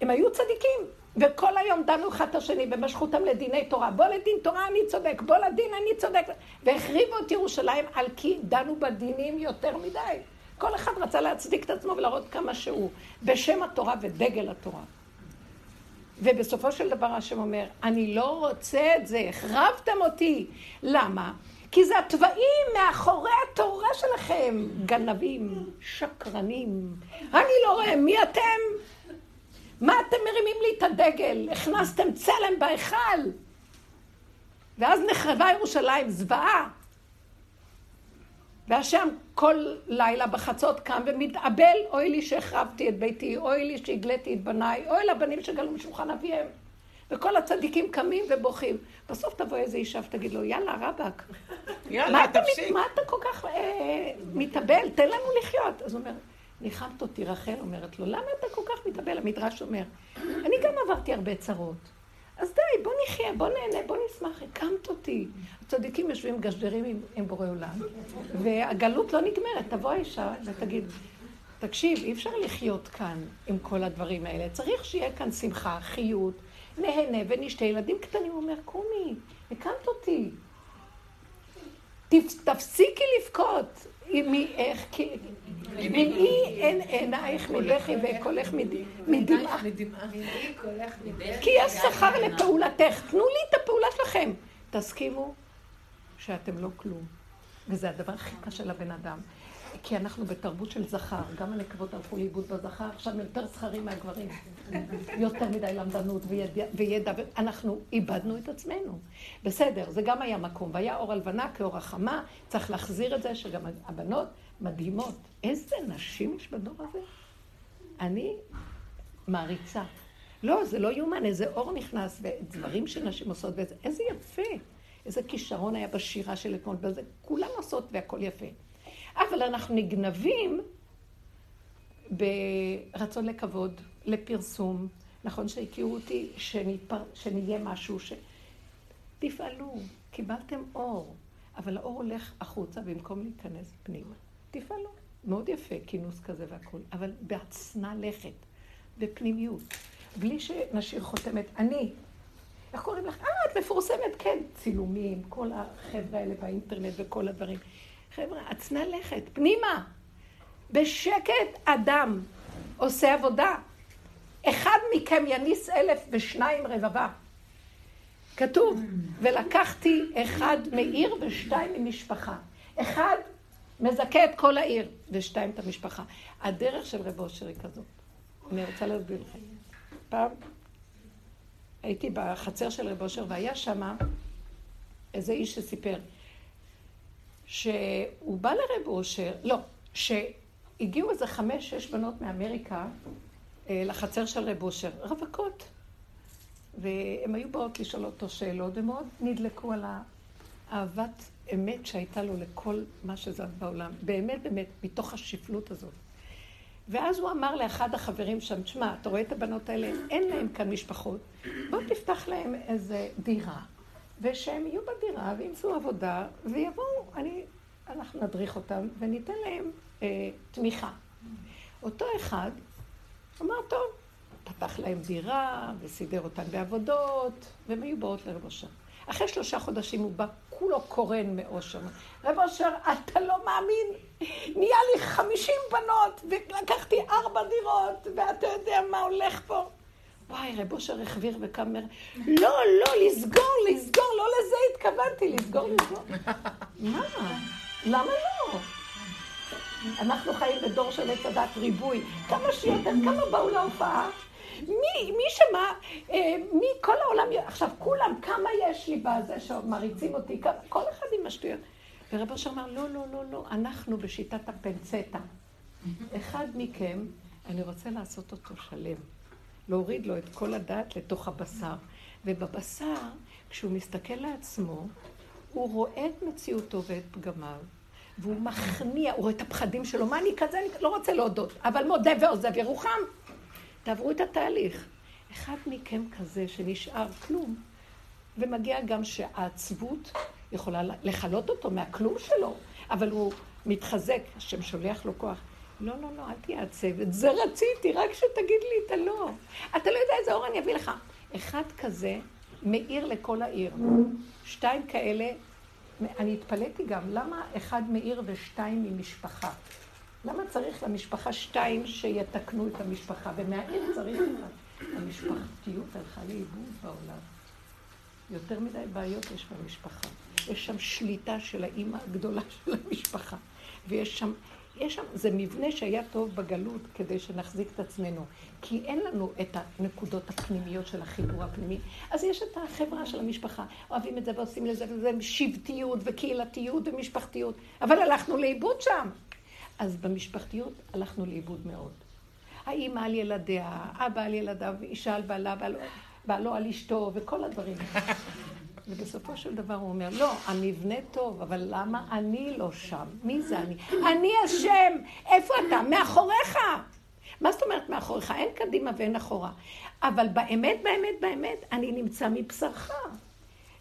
הם היו צדיקים, וכל היום דנו אחד את השני ומשכו אותם לדיני תורה. בוא לדין תורה אני צודק, בוא לדין אני צודק. והחריבו את ירושלים על כי דנו בדינים יותר מדי. כל אחד רצה להצדיק את עצמו ולהראות כמה שהוא, בשם התורה ודגל התורה. ובסופו של דבר השם אומר, אני לא רוצה את זה, החרבתם אותי. למה? כי זה התוואים מאחורי התורה שלכם, גנבים, שקרנים. אני לא רואה מי אתם? מה אתם מרימים לי את הדגל? הכנסתם צלם בהיכל. ואז נחרבה ירושלים, זוועה. והשם כל לילה בחצות קם ומתאבל, אוי לי שהחרבתי את ביתי, אוי לי שהגליתי את בניי, אוי לבנים שגלו משולחן אביהם. וכל הצדיקים קמים ובוכים. בסוף תבוא איזה אישה ותגיד לו, יאללה, רבאק. יאללה, תפסיק. מה אתה כל כך אה, מתאבל? תן לנו לחיות. אז הוא אומר, ניחמת אותי, רחל אומרת לו, למה אתה כל כך מתאבל? המדרש אומר, אני גם עברתי הרבה צרות. אז די, בוא נחיה, בוא נהנה, בוא נשמח, הקמת אותי. הצדיקים יושבים גשדרים עם, עם בורא עולם, והגלות לא נגמרת. תבוא האישה ותגיד, תקשיב, אי אפשר לחיות כאן עם כל הדברים האלה. צריך שיהיה כאן שמחה, חיות, נהנה ונשתה. ילדים קטנים, הוא אומר, קומי, הקמת אותי. תפסיקי לבכות. מאיך, מנעי אין עינייך מבכי וקולך מדמעה. כי יש שכר לפעולתך. תנו לי את הפעולה שלכם. תסכימו שאתם לא כלום. וזה הדבר הכי קשה לבן אדם. כי אנחנו בתרבות של זכר, גם הנקבות הלכו לאיבוד בזכר, עכשיו יותר זכרים מהגברים. יותר מדי למדנות וידע, וידע, אנחנו איבדנו את עצמנו. בסדר, זה גם היה מקום, והיה אור הלבנה כאור החמה, צריך להחזיר את זה, שגם הבנות מדהימות. איזה נשים יש בדור הזה? אני מעריצה. לא, זה לא יאומן, איזה אור נכנס, ודברים שנשים עושות, ואיזה יפה. איזה כישרון היה בשירה של אתמול, וזה כולן עושות והכל יפה. אבל אנחנו נגנבים ברצון לכבוד, לפרסום. נכון שהכירו אותי, שנפר... שנהיה משהו ש... תפעלו, קיבלתם אור, אבל האור הולך החוצה במקום להיכנס פנימה. תפעלו. מאוד יפה, כינוס כזה והכול, אבל בעצמה לכת, בפנימיות, בלי שנשאיר חותמת. אני, איך קוראים לך? אה, את מפורסמת, כן. צילומים, כל החבר'ה האלה באינטרנט וכל הדברים. חבר'ה, עצנה לכת, פנימה. בשקט אדם עושה עבודה. אחד מכם יניס אלף ושניים רבבה. כתוב, ולקחתי אחד מעיר ושתיים ממשפחה. אחד מזכה את כל העיר, ושתיים את המשפחה. הדרך של רב אושר היא כזאת. אני רוצה להסביר לכם. פעם הייתי בחצר של רב אושר, והיה שם איזה איש שסיפר. שהוא בא לרב אושר, לא, שהגיעו איזה חמש, שש בנות מאמריקה אה, לחצר של רב אושר, רווקות. והן היו באות לשאול אותו שאלות, ומאוד נדלקו על האהבת אמת שהייתה לו לכל מה שזז בעולם. באמת, באמת, מתוך השפלות הזאת. ואז הוא אמר לאחד החברים שם, תשמע, אתה רואה את הבנות האלה, אין להם כאן משפחות, בוא תפתח להם איזה דירה. ושהם יהיו בדירה וימצאו עבודה, ויבואו, אני, אנחנו נדריך אותם וניתן להם אה, תמיכה. אותו אחד אמר, טוב, פתח להם דירה וסידר אותם בעבודות, והם היו באות לרב אושר. אחרי שלושה חודשים הוא בא כולו קורן מאושר. רב אושר, אתה לא מאמין, נהיה לי חמישים בנות, ולקחתי ארבע דירות, ואתה יודע מה הולך פה. וואי, רב אושר החביר וקם, לא, לא, לסגור, לסגור, לא לזה התכוונתי, לסגור, לסגור. מה? למה לא? אנחנו חיים בדור של עץ הדת ריבוי. כמה שיותר, כמה באו להופעה? מי, מי שמע, אה, מי, כל העולם, עכשיו כולם, כמה יש לי בזה שמריצים אותי, כמה, כל אחד עם השטויות. ורב אשר אמר, לא, לא, לא, לא, אנחנו בשיטת הפנצטה. אחד מכם, אני רוצה לעשות אותו שלם. להוריד לו את כל הדת לתוך הבשר. ובבשר, כשהוא מסתכל לעצמו, הוא רואה את מציאותו ואת פגמיו, והוא מכניע, הוא רואה את הפחדים שלו, מה אני כזה, אני לא רוצה להודות, אבל מודה ועוזב ירוחם. תעברו את התהליך. אחד מכם כזה שנשאר כלום, ומגיע גם שהעצבות יכולה לכלות אותו מהכלום שלו, אבל הוא מתחזק, השם שולח לו כוח. לא, לא, לא, אל תעצב, את זה רציתי, רק שתגיד לי את הלא. אתה לא יודע איזה אור אני אביא לך. אחד כזה מאיר לכל העיר. שתיים כאלה, אני התפלאתי גם, למה אחד מאיר ושתיים ממשפחה? למה צריך למשפחה שתיים שיתקנו את המשפחה? ומהעיר צריך אחד. המשפחתיות הלכה לאיבוד בעולם. יותר מדי בעיות יש במשפחה. יש שם שליטה של האימא הגדולה של המשפחה. ויש שם יש שם, זה מבנה שהיה טוב בגלות כדי שנחזיק את עצמנו. כי אין לנו את הנקודות הפנימיות של החיבור הפנימי. אז יש את החברה של המשפחה. אוהבים את זה ועושים לזה וזה שבטיות וקהילתיות ומשפחתיות. אבל הלכנו לאיבוד שם. אז במשפחתיות הלכנו לאיבוד מאוד. האימא על ילדיה, אבא על ילדיו, אישה על בעלה, בעלו, בעלו על אשתו וכל הדברים. ובסופו של דבר הוא אומר, לא, המבנה טוב, אבל למה אני לא שם? מי זה אני? אני אשם! איפה אתה? מאחוריך! מה זאת אומרת מאחוריך? אין קדימה ואין אחורה. אבל באמת, באמת, באמת, אני נמצא מבשרך.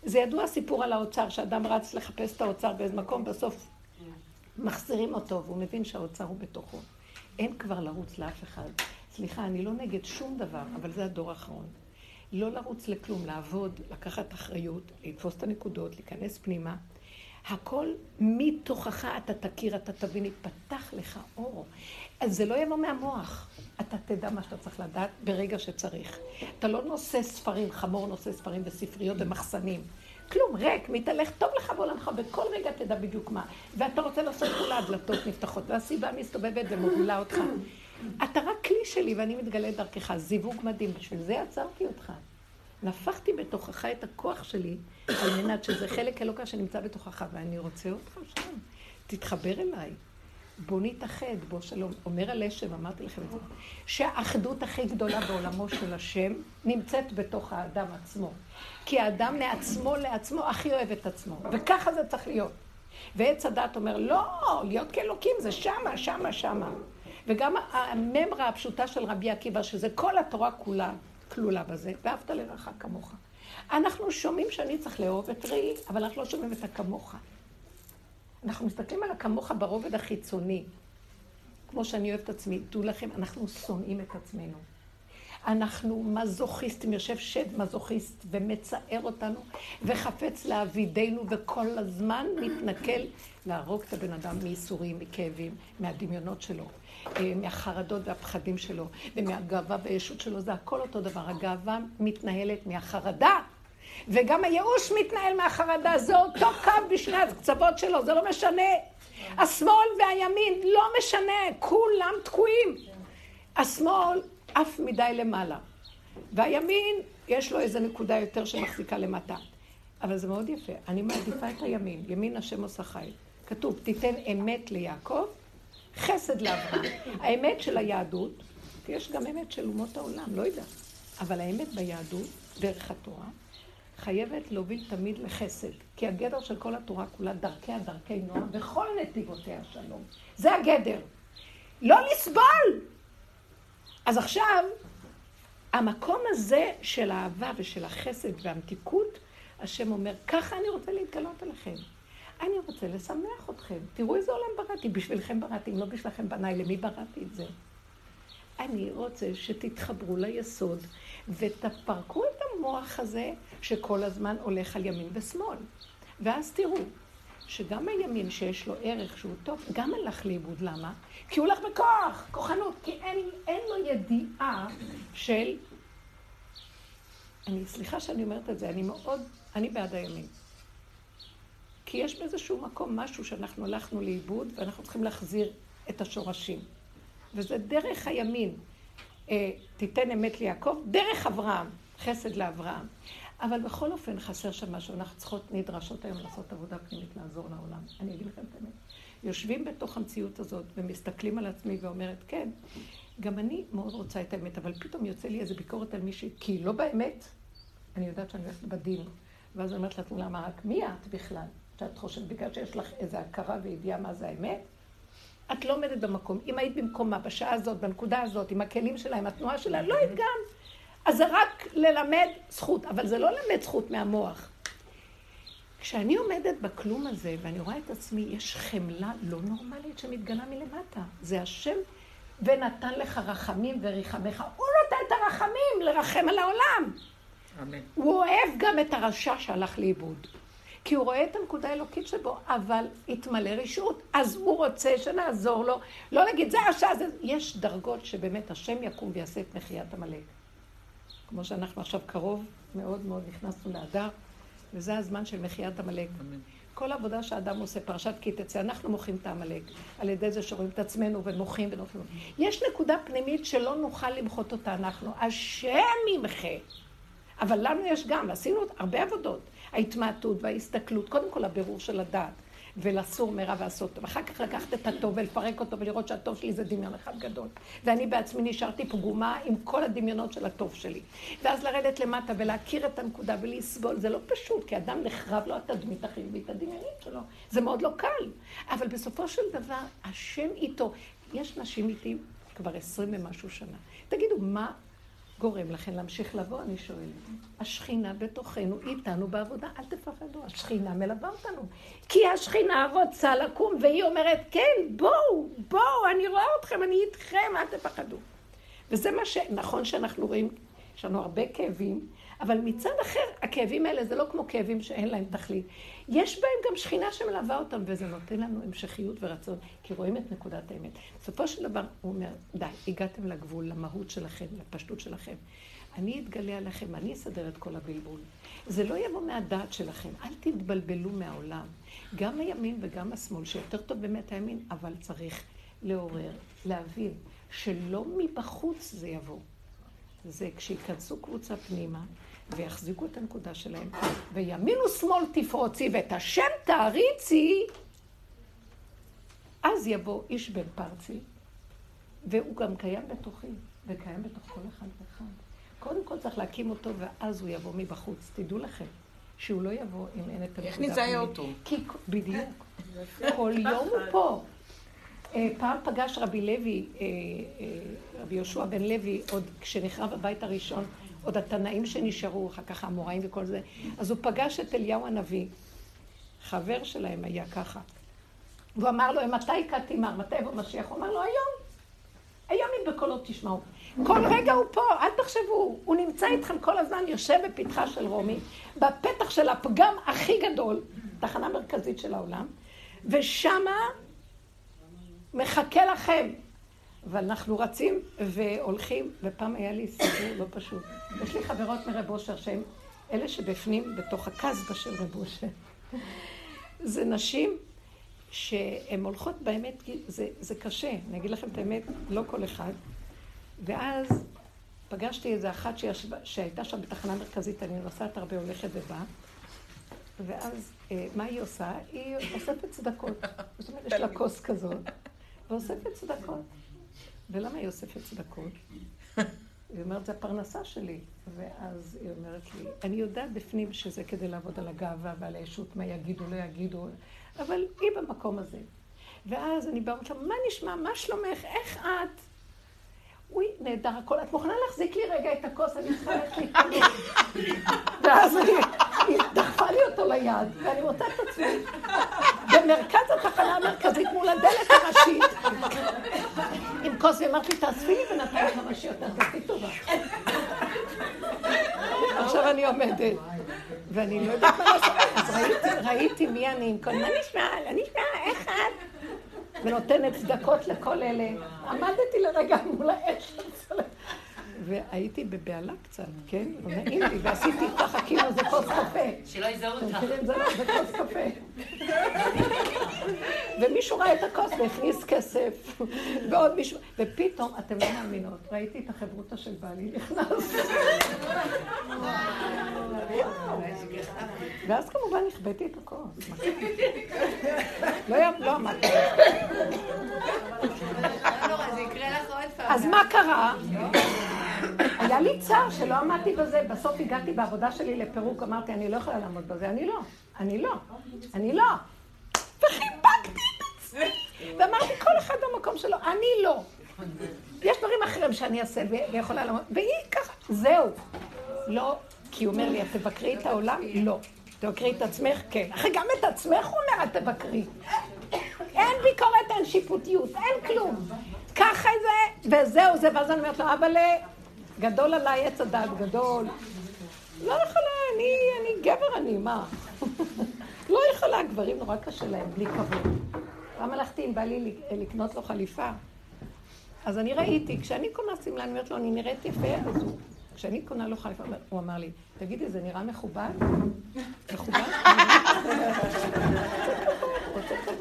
זה ידוע סיפור על האוצר, שאדם רץ לחפש את האוצר באיזה מקום, בסוף מחזירים אותו, והוא מבין שהאוצר הוא בתוכו. אין כבר לרוץ לאף אחד. סליחה, אני לא נגד שום דבר, אבל זה הדור האחרון. לא לרוץ לכלום, לעבוד, לקחת אחריות, לתפוס את הנקודות, להיכנס פנימה. הכל מתוכך אתה תכיר, אתה תבין, יפתח לך אור. אז זה לא יבוא מהמוח. אתה תדע מה שאתה צריך לדעת ברגע שצריך. אתה לא נושא ספרים, חמור נושא ספרים וספריות ומחסנים. כלום, ריק, מתהלך, טוב לך בעולמך, בכל רגע תדע בדיוק מה. ואתה רוצה לעשות כולה, הדלתות נפתחות, והסיבה מסתובבת ומובילה אותך. אתה רק כלי שלי ואני מתגלה דרכך. זיווג מדהים, בשביל זה עצרתי אותך. נפחתי בתוכך את הכוח שלי, על מנת שזה חלק אלוקה שנמצא בתוכך, ואני רוצה אותך שם. תתחבר אליי. בוא נתאחד, בוא שלום. אומר הלשם, אמרתי לכם את זה, שהאחדות הכי גדולה בעולמו של השם נמצאת בתוך האדם עצמו. כי האדם מעצמו לעצמו הכי אוהב את עצמו, וככה זה צריך להיות. ועץ הדת אומר, לא, להיות כאלוקים זה שמה, שמה, שמה. וגם הממרה הפשוטה של רבי עקיבא, שזה כל התורה כולה כלולה בזה, ואהבת לרעך כמוך. אנחנו שומעים שאני צריך לאהוב את ראי, אבל אנחנו לא שומעים את הכמוך. אנחנו מסתכלים על הכמוך ברובד החיצוני, כמו שאני אוהבת את עצמי. דעו לכם, אנחנו שונאים את עצמנו. אנחנו מזוכיסטים, יושב שד מזוכיסט ומצער אותנו וחפץ לאבידנו וכל הזמן מתנכל להרוג את הבן אדם מייסורים, מכאבים, מהדמיונות שלו. אה, מהחרדות והפחדים שלו, ומהגאווה והישות שלו, זה הכל אותו דבר. הגאווה מתנהלת מהחרדה, וגם הייאוש מתנהל מהחרדה, זה אותו קו בשני הקצוות שלו, זה לא משנה. השמאל והימין, לא משנה, כולם תקועים. השמאל עף מדי למעלה, והימין, יש לו איזו נקודה יותר שמחזיקה למטה. אבל זה מאוד יפה. אני מעדיפה את הימין, ימין השם עושה חי. כתוב, תיתן אמת ליעקב חסד לאברהם. האמת של היהדות, יש גם אמת של אומות העולם, לא יודע. אבל האמת ביהדות, דרך התורה, חייבת להוביל תמיד לחסד. כי הגדר של כל התורה כולה דרכיה דרכי נועם, וכל נתיבותיה שלום. זה הגדר. לא לסבול! אז עכשיו, המקום הזה של האהבה ושל החסד והמתיקות, השם אומר, ככה אני רוצה להתגלות עליכם. אני רוצה לשמח אתכם. תראו איזה עולם בראתי, בשבילכם בראתי, אם לא בשבילכם בניי, למי בראתי את זה? אני רוצה שתתחברו ליסוד ותפרקו את המוח הזה שכל הזמן הולך על ימין ושמאל. ואז תראו שגם הימין שיש לו ערך שהוא טוב, גם הלך לאיבוד. למה? כי הוא הולך בכוח, כוחנות, כי אין, אין לו ידיעה של... אני, סליחה שאני אומרת את זה, אני מאוד, אני בעד הימין. כי יש באיזשהו מקום משהו שאנחנו הלכנו לאיבוד ואנחנו צריכים להחזיר את השורשים. וזה דרך הימין. אה, תיתן אמת ליעקב, דרך אברהם, חסד לאברהם. אבל בכל אופן חסר שם משהו, אנחנו צריכות, נדרשות היום לעשות עבודה פנימית, לעזור לעולם. אני אגיד לכם את האמת. יושבים בתוך המציאות הזאת ומסתכלים על עצמי ואומרת, כן, גם אני מאוד רוצה את האמת, אבל פתאום יוצא לי איזו ביקורת על מישהי, כי היא לא באמת, אני יודעת שאני הולכת בדין. ואז אני אומרת לעצמי, למה רק מי את בכלל? שאת חושבת, בגלל שיש לך איזו הכרה וידיעה מה זה האמת? את לא עומדת במקום. אם היית במקומה, בשעה הזאת, בנקודה הזאת, עם הכלים שלה, עם התנועה שלה, לא היית גם. אז זה רק ללמד זכות, אבל זה לא ללמד זכות מהמוח. כשאני עומדת בכלום הזה, ואני רואה את עצמי, יש חמלה לא נורמלית שמתגלה מלמטה. זה השם ונתן לך רחמים וריחמך. הוא נותן את הרחמים לרחם על העולם. אמן. הוא אוהב גם את הרשע שהלך לאיבוד. כי הוא רואה את הנקודה האלוקית שבו, אבל התמלא רשעות. אז הוא רוצה שנעזור לו. לא להגיד, זה רשע, זה... יש דרגות שבאמת השם יקום ויעשה את מחיית עמלק. כמו שאנחנו עכשיו קרוב מאוד מאוד נכנסנו לאדר, וזה הזמן של מחיית עמלק. כל העבודה שהאדם עושה, פרשת כי תצא, אנחנו מוחים את העמלק, על ידי זה שרואים את עצמנו ומוחים ונוחים. יש נקודה פנימית שלא נוכל למחות אותה אנחנו. השם ימחה. אבל לנו יש גם, עשינו הרבה עבודות. ההתמעטות וההסתכלות, קודם כל הבירור של הדעת. ולסור מרע ועשות טוב. אחר כך לקחת את הטוב ולפרק אותו ולראות שהטוב שלי זה דמיון אחד גדול. ואני בעצמי נשארתי פגומה עם כל הדמיונות של הטוב שלי. ואז לרדת למטה ולהכיר את הנקודה ולסבול, זה לא פשוט, כי אדם נחרב לו התדמית החיובית, הדמיונית שלו. זה מאוד לא קל. אבל בסופו של דבר, השם איתו. יש נשים איתי כבר עשרים ומשהו שנה. תגידו, מה גורם לכן להמשיך לבוא, אני שואלת. השכינה בתוכנו, איתנו בעבודה, אל תפחדו, השכינה מלווה אותנו. כי השכינה רוצה לקום, והיא אומרת, כן, בואו, בואו, אני רואה אתכם, אני איתכם, אל תפחדו. וזה מה שנכון שאנחנו רואים, יש לנו הרבה כאבים, אבל מצד אחר, הכאבים האלה זה לא כמו כאבים שאין להם תכלית. יש בהם גם שכינה שמלווה אותם, וזה נותן לנו המשכיות ורצון, כי רואים את נקודת האמת. בסופו של דבר, הוא אומר, די, הגעתם לגבול, למהות שלכם, לפשטות שלכם. אני אתגלה עליכם, אני אסדר את כל הבלבול. זה לא יבוא מהדעת שלכם, אל תתבלבלו מהעולם. גם הימין וגם השמאל, שיותר טוב באמת הימין, אבל צריך לעורר, להבין, שלא מבחוץ זה יבוא. זה כשיכנסו קבוצה פנימה, ויחזיקו את הנקודה שלהם, וימין ושמאל תפרוצי ואת השם תעריצי, אז יבוא איש בן פרצי, והוא גם קיים בתוכי, וקיים בתוך כל אחד ואחד. קודם כל צריך להקים אותו, ואז הוא יבוא מבחוץ. תדעו לכם, שהוא לא יבוא אם אין את הנקודה. איך נזהה אותו? כי, בדיוק. כל יום הוא פה. אה, פעם פגש רבי לוי, אה, אה, רבי יהושע בן לוי, עוד כשנחרב הבית הראשון, עוד התנאים שנשארו, אחר כך האמוראים וכל זה, אז הוא פגש את אליהו הנביא, חבר שלהם היה ככה. והוא אמר לו, מתי קט תימר? מתי יבוא משיח? הוא אמר לו, היום. היום אם בקולו תשמעו. כל רגע הוא פה, אל תחשבו, הוא נמצא איתכם כל הזמן, יושב בפתחה של רומי, בפתח של הפגם הכי גדול, תחנה מרכזית של העולם, ושמה מחכה לכם. ואנחנו רצים והולכים, ופעם היה לי סיפור לא פשוט. יש לי חברות מרב אושר שהן אלה שבפנים, בתוך הקסבה של רב אושר. זה נשים שהן הולכות באמת, זה, זה קשה, אני אגיד לכם את האמת, לא כל אחד. ואז פגשתי איזה אחת שישבה, שהייתה שם בתחנה מרכזית, אני נוסעת הרבה, הולכת ובאה, ואז אה, מה היא עושה? היא אוספת צדקות. זאת אומרת, יש לה כוס כזאת, ואוספת צדקות. ולמה היא אוספת צדקות? היא אומרת, זה הפרנסה שלי. ואז היא אומרת לי, אני יודעת בפנים שזה כדי לעבוד על הגאווה ועל הישות, מה יגידו, לא יגידו, אבל היא במקום הזה. ואז אני באה ואומרת לה, מה נשמע, מה שלומך, איך את? אוי, נהדר הכל, את מוכנה להחזיק לי רגע את הכוס, אני צריכה ללכת להתקדם. ואז היא דחפה לי אותו ליד, ואני מוצאת את עצמי במרכז התחנה המרכזית מול הדלת הראשית, עם כוס, והיא אמרת לי, תאספי לי בינתיים כמה שיותר, תעשי טובה. עכשיו אני עומדת, ואני לא יודעת מה לעשות, אז ראיתי מי אני עם כל, מה נשמע, מה נשמע, איך את? ונותנת צדקות לכל אלה. עמדתי לרגע מול האש והייתי בבהלה קצת, כן? לא נעים לי, ועשיתי ככה כאילו זה כוס קפה. שלא יזהו אותך. זה כוס קפה. ומישהו ראה את הכוס והכניס כסף, ועוד מישהו, ופתאום, אתם לא מאמינות, ראיתי את החברותא של בעלי נכנס. ואז כמובן החבאתי את הכוס. לא, לא עמדתי. אז מה קרה? היה לי צער שלא עמדתי בזה, בסוף הגעתי בעבודה שלי לפירוק, אמרתי, אני לא יכולה לעמוד בזה, אני לא, אני לא, אני לא. וחיבקתי את עצמי, ואמרתי, כל אחד במקום שלו, אני לא. יש דברים אחרים שאני אעשה ויכולה לעמוד, והיא ככה, זהו. לא, כי הוא אומר לי, את תבקרי את העולם? לא. תבקרי את עצמך? כן. אחרי גם את עצמך הוא אומר, את תבקרי. אין ביקורת, אין שיפוטיות, אין כלום. ככה זה, וזהו זה, ואז אני אומרת לו, אבל גדול עליי עץ הדעת, גדול. לא יכולה, אני, אני גבר אני, מה? לא יכולה, גברים נורא קשה להם, בלי כבוד. פעם הלכתי עם בעלי לקנות לו חליפה. אז אני ראיתי, כשאני קונה שמלה, אני אומרת לו, אני נראית יפה, אז הוא... כשאני קונה לו חליפה, הוא אמר לי, תגידי, זה נראה מכובד? מכובד?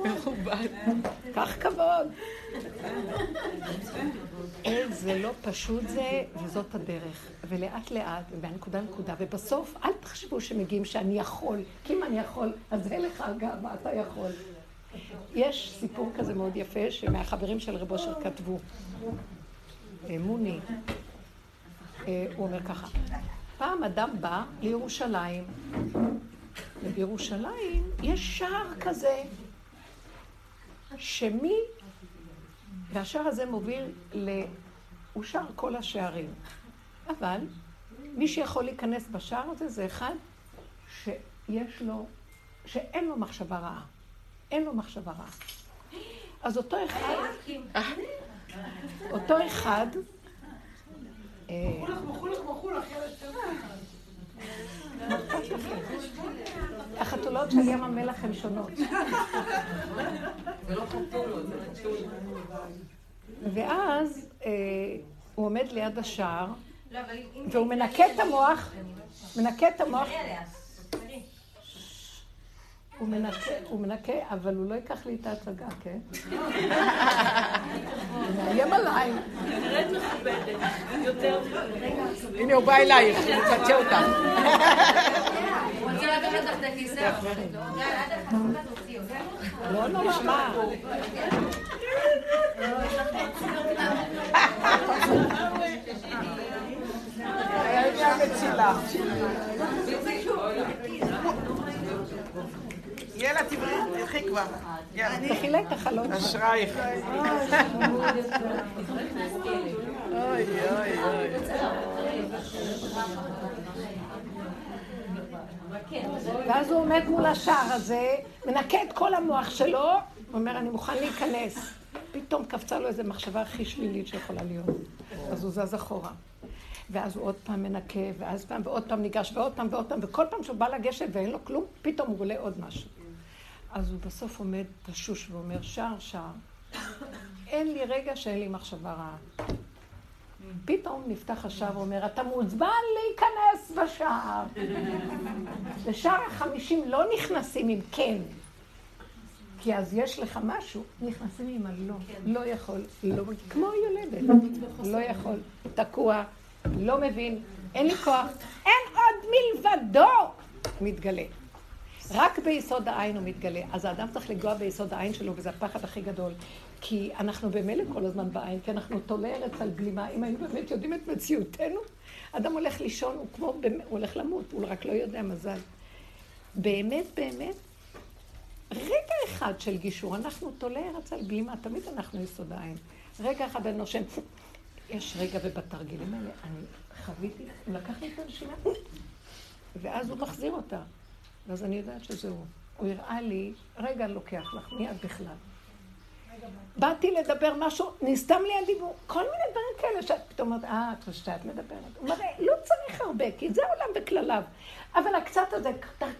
מכובד. קח כבוד. זה לא פשוט זה, וזאת הדרך. ולאט לאט, מהנקודה לנקודה, ובסוף, אל תחשבו שמגיעים שאני יכול, כי אם אני יכול, אז אין לך גאווה, אתה יכול. יש סיפור כזה מאוד יפה, שמהחברים של רב אושר כתבו. אה, מוני, אה, הוא אומר ככה, פעם אדם בא לירושלים, ובירושלים יש שער כזה, שמי, והשער הזה מוביל ל... הוא שער כל השערים. אבל מי שיכול להיכנס בשער הזה זה אחד שיש לו, שאין לו מחשבה רעה. אין לו מחשבה רעה. אז אותו אחד, אותו אחד, החתולות של ים המלח הן שונות. ואז אה, הוא עומד ליד השער, והוא מנקה את המוח, מנקה את המוח. הוא מנקה, הוא מנקה, אבל הוא לא ייקח לי את ההצגה, כן? הוא מאיים עליי. נראית מכובדת, יותר... הנה, הוא בא אלייך, הוא יפצה אותך. הוא רוצה לקחת לך את הכיסא. לא נורא, מה? היה לי המצילה. יאללה, תלכי כבר. תכילה את החלום. אשרייך. אוי, אוי, אוי. ואז הוא עומד מול השער הזה, מנקה את כל המוח שלו, אומר, אני מוכן להיכנס. פתאום קפצה לו איזו מחשבה הכי שלילית שיכולה להיות. אז הוא זז אחורה. ואז הוא עוד פעם מנקה, ואז פעם, ועוד פעם ניגש, ועוד פעם, ועוד פעם, וכל פעם שהוא בא לגשת ואין לו כלום, פתאום הוא עולה עוד משהו. אז הוא בסוף עומד תשוש ואומר, שער, שער, אין לי רגע שאין לי מחשבה רעה. פתאום נפתח השער ואומר, אתה מוזמן להיכנס בשער. לשער החמישים לא נכנסים עם כן, כי אז יש לך משהו, נכנסים עם הלא. לא יכול, לא, כמו יולדת, לא יכול, תקוע, לא מבין, אין לי כוח, אין עוד מלבדו מתגלה. רק ביסוד העין הוא מתגלה. אז האדם צריך לגוע ביסוד העין שלו, וזה הפחד הכי גדול. כי אנחנו במילא כל הזמן בעין, כי אנחנו תולי ארץ על בלימה. אם היינו באמת יודעים את מציאותנו, אדם הולך לישון, הוא כמו, הוא הולך למות, הוא רק לא יודע מזל. באמת, באמת, רגע אחד של גישור, אנחנו תולי ארץ על בלימה, תמיד אנחנו יסוד העין. רגע אחד אני נושם, יש רגע ובתרגילים האלה, אני חוויתי, הוא לקח לי את הנשימה, ואז הוא מחזיר אותה. ואז אני יודעת שזהו. הוא הראה לי, רגע לוקח לך, מיד בכלל. באתי לדבר משהו, נסתם לי הדיבור, כל מיני דברים כאלה שאת פתאום אומרת, אה, את חושבת שאת מדברת. הוא אומר, לא צריך הרבה, כי זה העולם בכלליו. אבל הקצת הזה,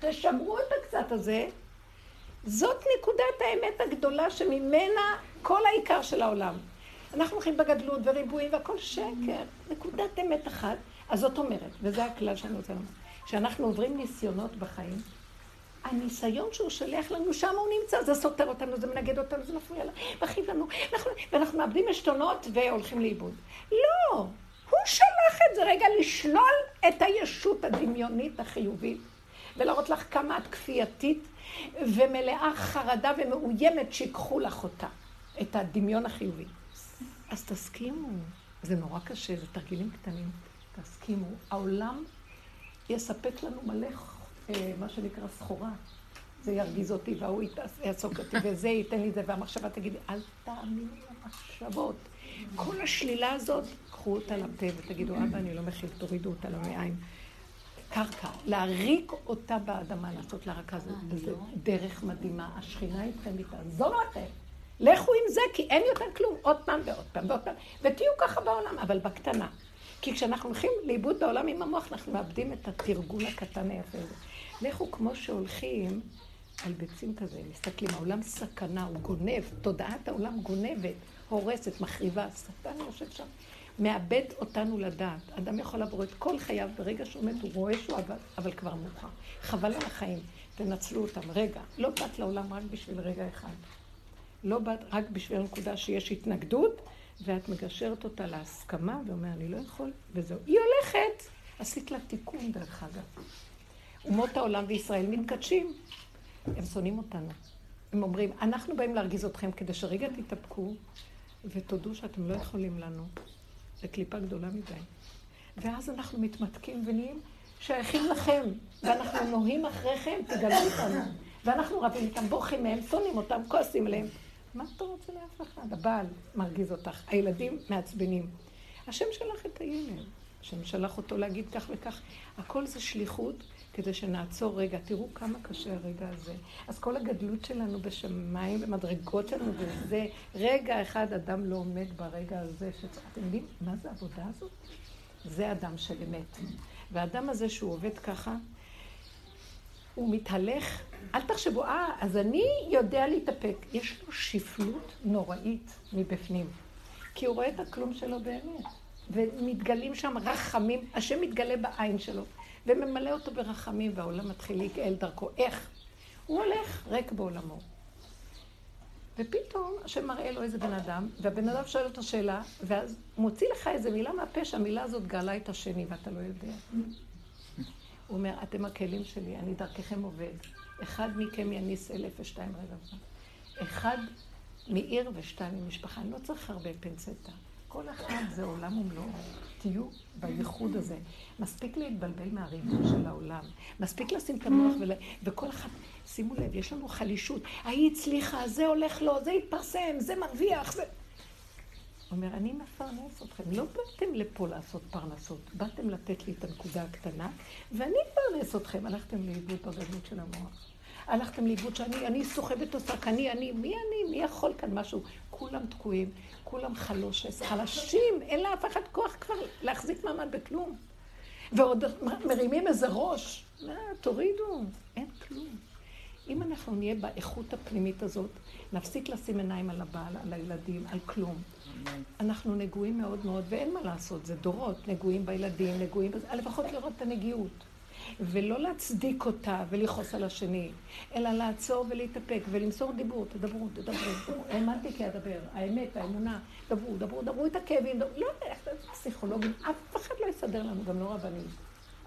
תשמרו את הקצת הזה, זאת נקודת האמת הגדולה שממנה כל העיקר של העולם. אנחנו הולכים בגדלות וריבועים והכל שקר. נקודת אמת אחת. אז זאת אומרת, וזה הכלל שאני רוצה לומר, שאנחנו עוברים ניסיונות בחיים, הניסיון שהוא שולח לנו, שם הוא נמצא, זה סותר אותנו, זה מנגד אותנו, זה מפריע לנו, מכאיב לנו, אנחנו, ואנחנו מאבדים עשתונות והולכים לאיבוד. לא, הוא שלח את זה רגע לשלול את הישות הדמיונית החיובית, ולהראות לך כמה את כפייתית ומלאה חרדה ומאוימת שיקחו לך אותה, את הדמיון החיובי. אז תסכימו, זה נורא קשה, זה תרגילים קטנים, תסכימו. העולם יספק לנו מלא, אה, מה שנקרא, סחורה. זה ירגיז אותי, וההוא יעסוק אותי, וזה ייתן לי זה, והמחשבה תגיד, אל תאמינו למחשבות. כל השלילה הזאת, קחו אותה לפה ותגידו, אבא, אני לא מכיר, תורידו אותה למעיים. קרקע, להריק אותה באדמה, לעשות לה רק כזה, זה דרך מדהימה. השכינה איתכם תעזור לכם. לכו עם זה, כי אין יותר כלום. עוד פעם ועוד פעם ועוד פעם. ותהיו ככה בעולם, אבל בקטנה. כי כשאנחנו הולכים לאיבוד בעולם עם המוח, אנחנו מאבדים את התרגול הקטן היפה הזה. לכו כמו שהולכים על ביצים כזה, מסתכלים, העולם סכנה, הוא גונב, תודעת העולם גונבת, הורסת, מחריבה, השטן יושב שם, מאבד אותנו לדעת. אדם יכול לעבור את כל חייו, ברגע שהוא מת הוא רואה שהוא עבד, אבל כבר מאוחר. חבל על החיים, תנצלו אותם. רגע, לא באת לעולם רק בשביל רגע אחד. לא באת רק בשביל הנקודה שיש התנגדות, ואת מגשרת אותה להסכמה, ואומר, אני לא יכול, וזהו. היא הולכת, עשית לה תיקון דרך אגב. אומות העולם וישראל מתקדשים, הם שונאים אותנו. הם אומרים, אנחנו באים להרגיז אתכם כדי שרגע תתאפקו ותודו שאתם לא יכולים לנו. זו קליפה גדולה מדי. ואז אנחנו מתמתקים ונהיים שייכים לכם, ואנחנו נוהים אחריכם, תגלו אותנו. ואנחנו רבים איתם, בוכים מהם, שונאים אותם, כועסים עליהם. מה אתה רוצה לאף אחד? הבעל מרגיז אותך, הילדים מעצבנים. השם שלח את הילד, השם שלח אותו להגיד כך וכך. הכל זה שליחות כדי שנעצור רגע. תראו כמה קשה הרגע הזה. אז כל הגדלות שלנו בשמיים, במדרגות שלנו, וזה רגע אחד אדם לא עומד ברגע הזה. שצריך... אתם יודעים מה זה העבודה הזאת? זה אדם של אמת. והאדם הזה שהוא עובד ככה, הוא מתהלך, אל תחשבו, אה, אז אני יודע להתאפק. יש לו שפלות נוראית מבפנים. כי הוא רואה את הכלום שלו באמת. ומתגלים שם רחמים, השם מתגלה בעין שלו, וממלא אותו ברחמים, והעולם מתחיל להתגאל דרכו. איך? הוא הולך ריק בעולמו. ופתאום השם מראה לו איזה בן אדם, והבן אדם שואל אותו שאלה, ואז מוציא לך איזה מילה מהפה, שהמילה הזאת גאלה את השני, ואתה לא יודע. הוא אומר, אתם הכלים שלי, אני דרככם עובד. אחד מכם יניס אלף ושתיים רגע. אחד מעיר ושתיים ממשפחה. אני לא צריך הרבה פנצטה. כל אחד זה עולם ומלואו. תהיו בייחוד הזה. מספיק להתבלבל מהריבון של העולם. מספיק לשים את המוח ול... וכל אחד, שימו לב, יש לנו חלישות. ההיא הצליחה, זה הולך לו, זה התפרסם, זה מרוויח, זה... אומר, אני מפרנס אתכם. לא באתם לפה לעשות פרנסות, באתם לתת לי את הנקודה הקטנה, ואני אפרנס אתכם. הלכתם לאיבוד בגדלות של המוח. הלכתם לאיבוד שאני אני סוחבת עוסק, אני, אני, מי אני, מי יכול כאן משהו? כולם תקועים, כולם חלושס, חלשים, אין לאף אחד כוח כבר להחזיק מעמד בכלום. ועוד מרימים איזה ראש, מה, תורידו, אין כלום. אם אנחנו נהיה באיכות הפנימית הזאת, נפסיק לשים עיניים על הבעל, על הילדים, על כלום. אנחנו נגועים מאוד מאוד, ואין מה לעשות, זה דורות, נגועים בילדים, נגועים בזה, לפחות לראות את הנגיעות. ולא להצדיק אותה ולכעוס על השני, אלא לעצור ולהתאפק ולמסור דיבור, תדברו, תדברו, האמנתי כי אדבר, האמת, האמונה, דברו, דברו, דברו את הכאבים, דברו, לא יודע, איך זה פסיכולוגים, אף אחד לא יסדר לנו, גם לא רבנים.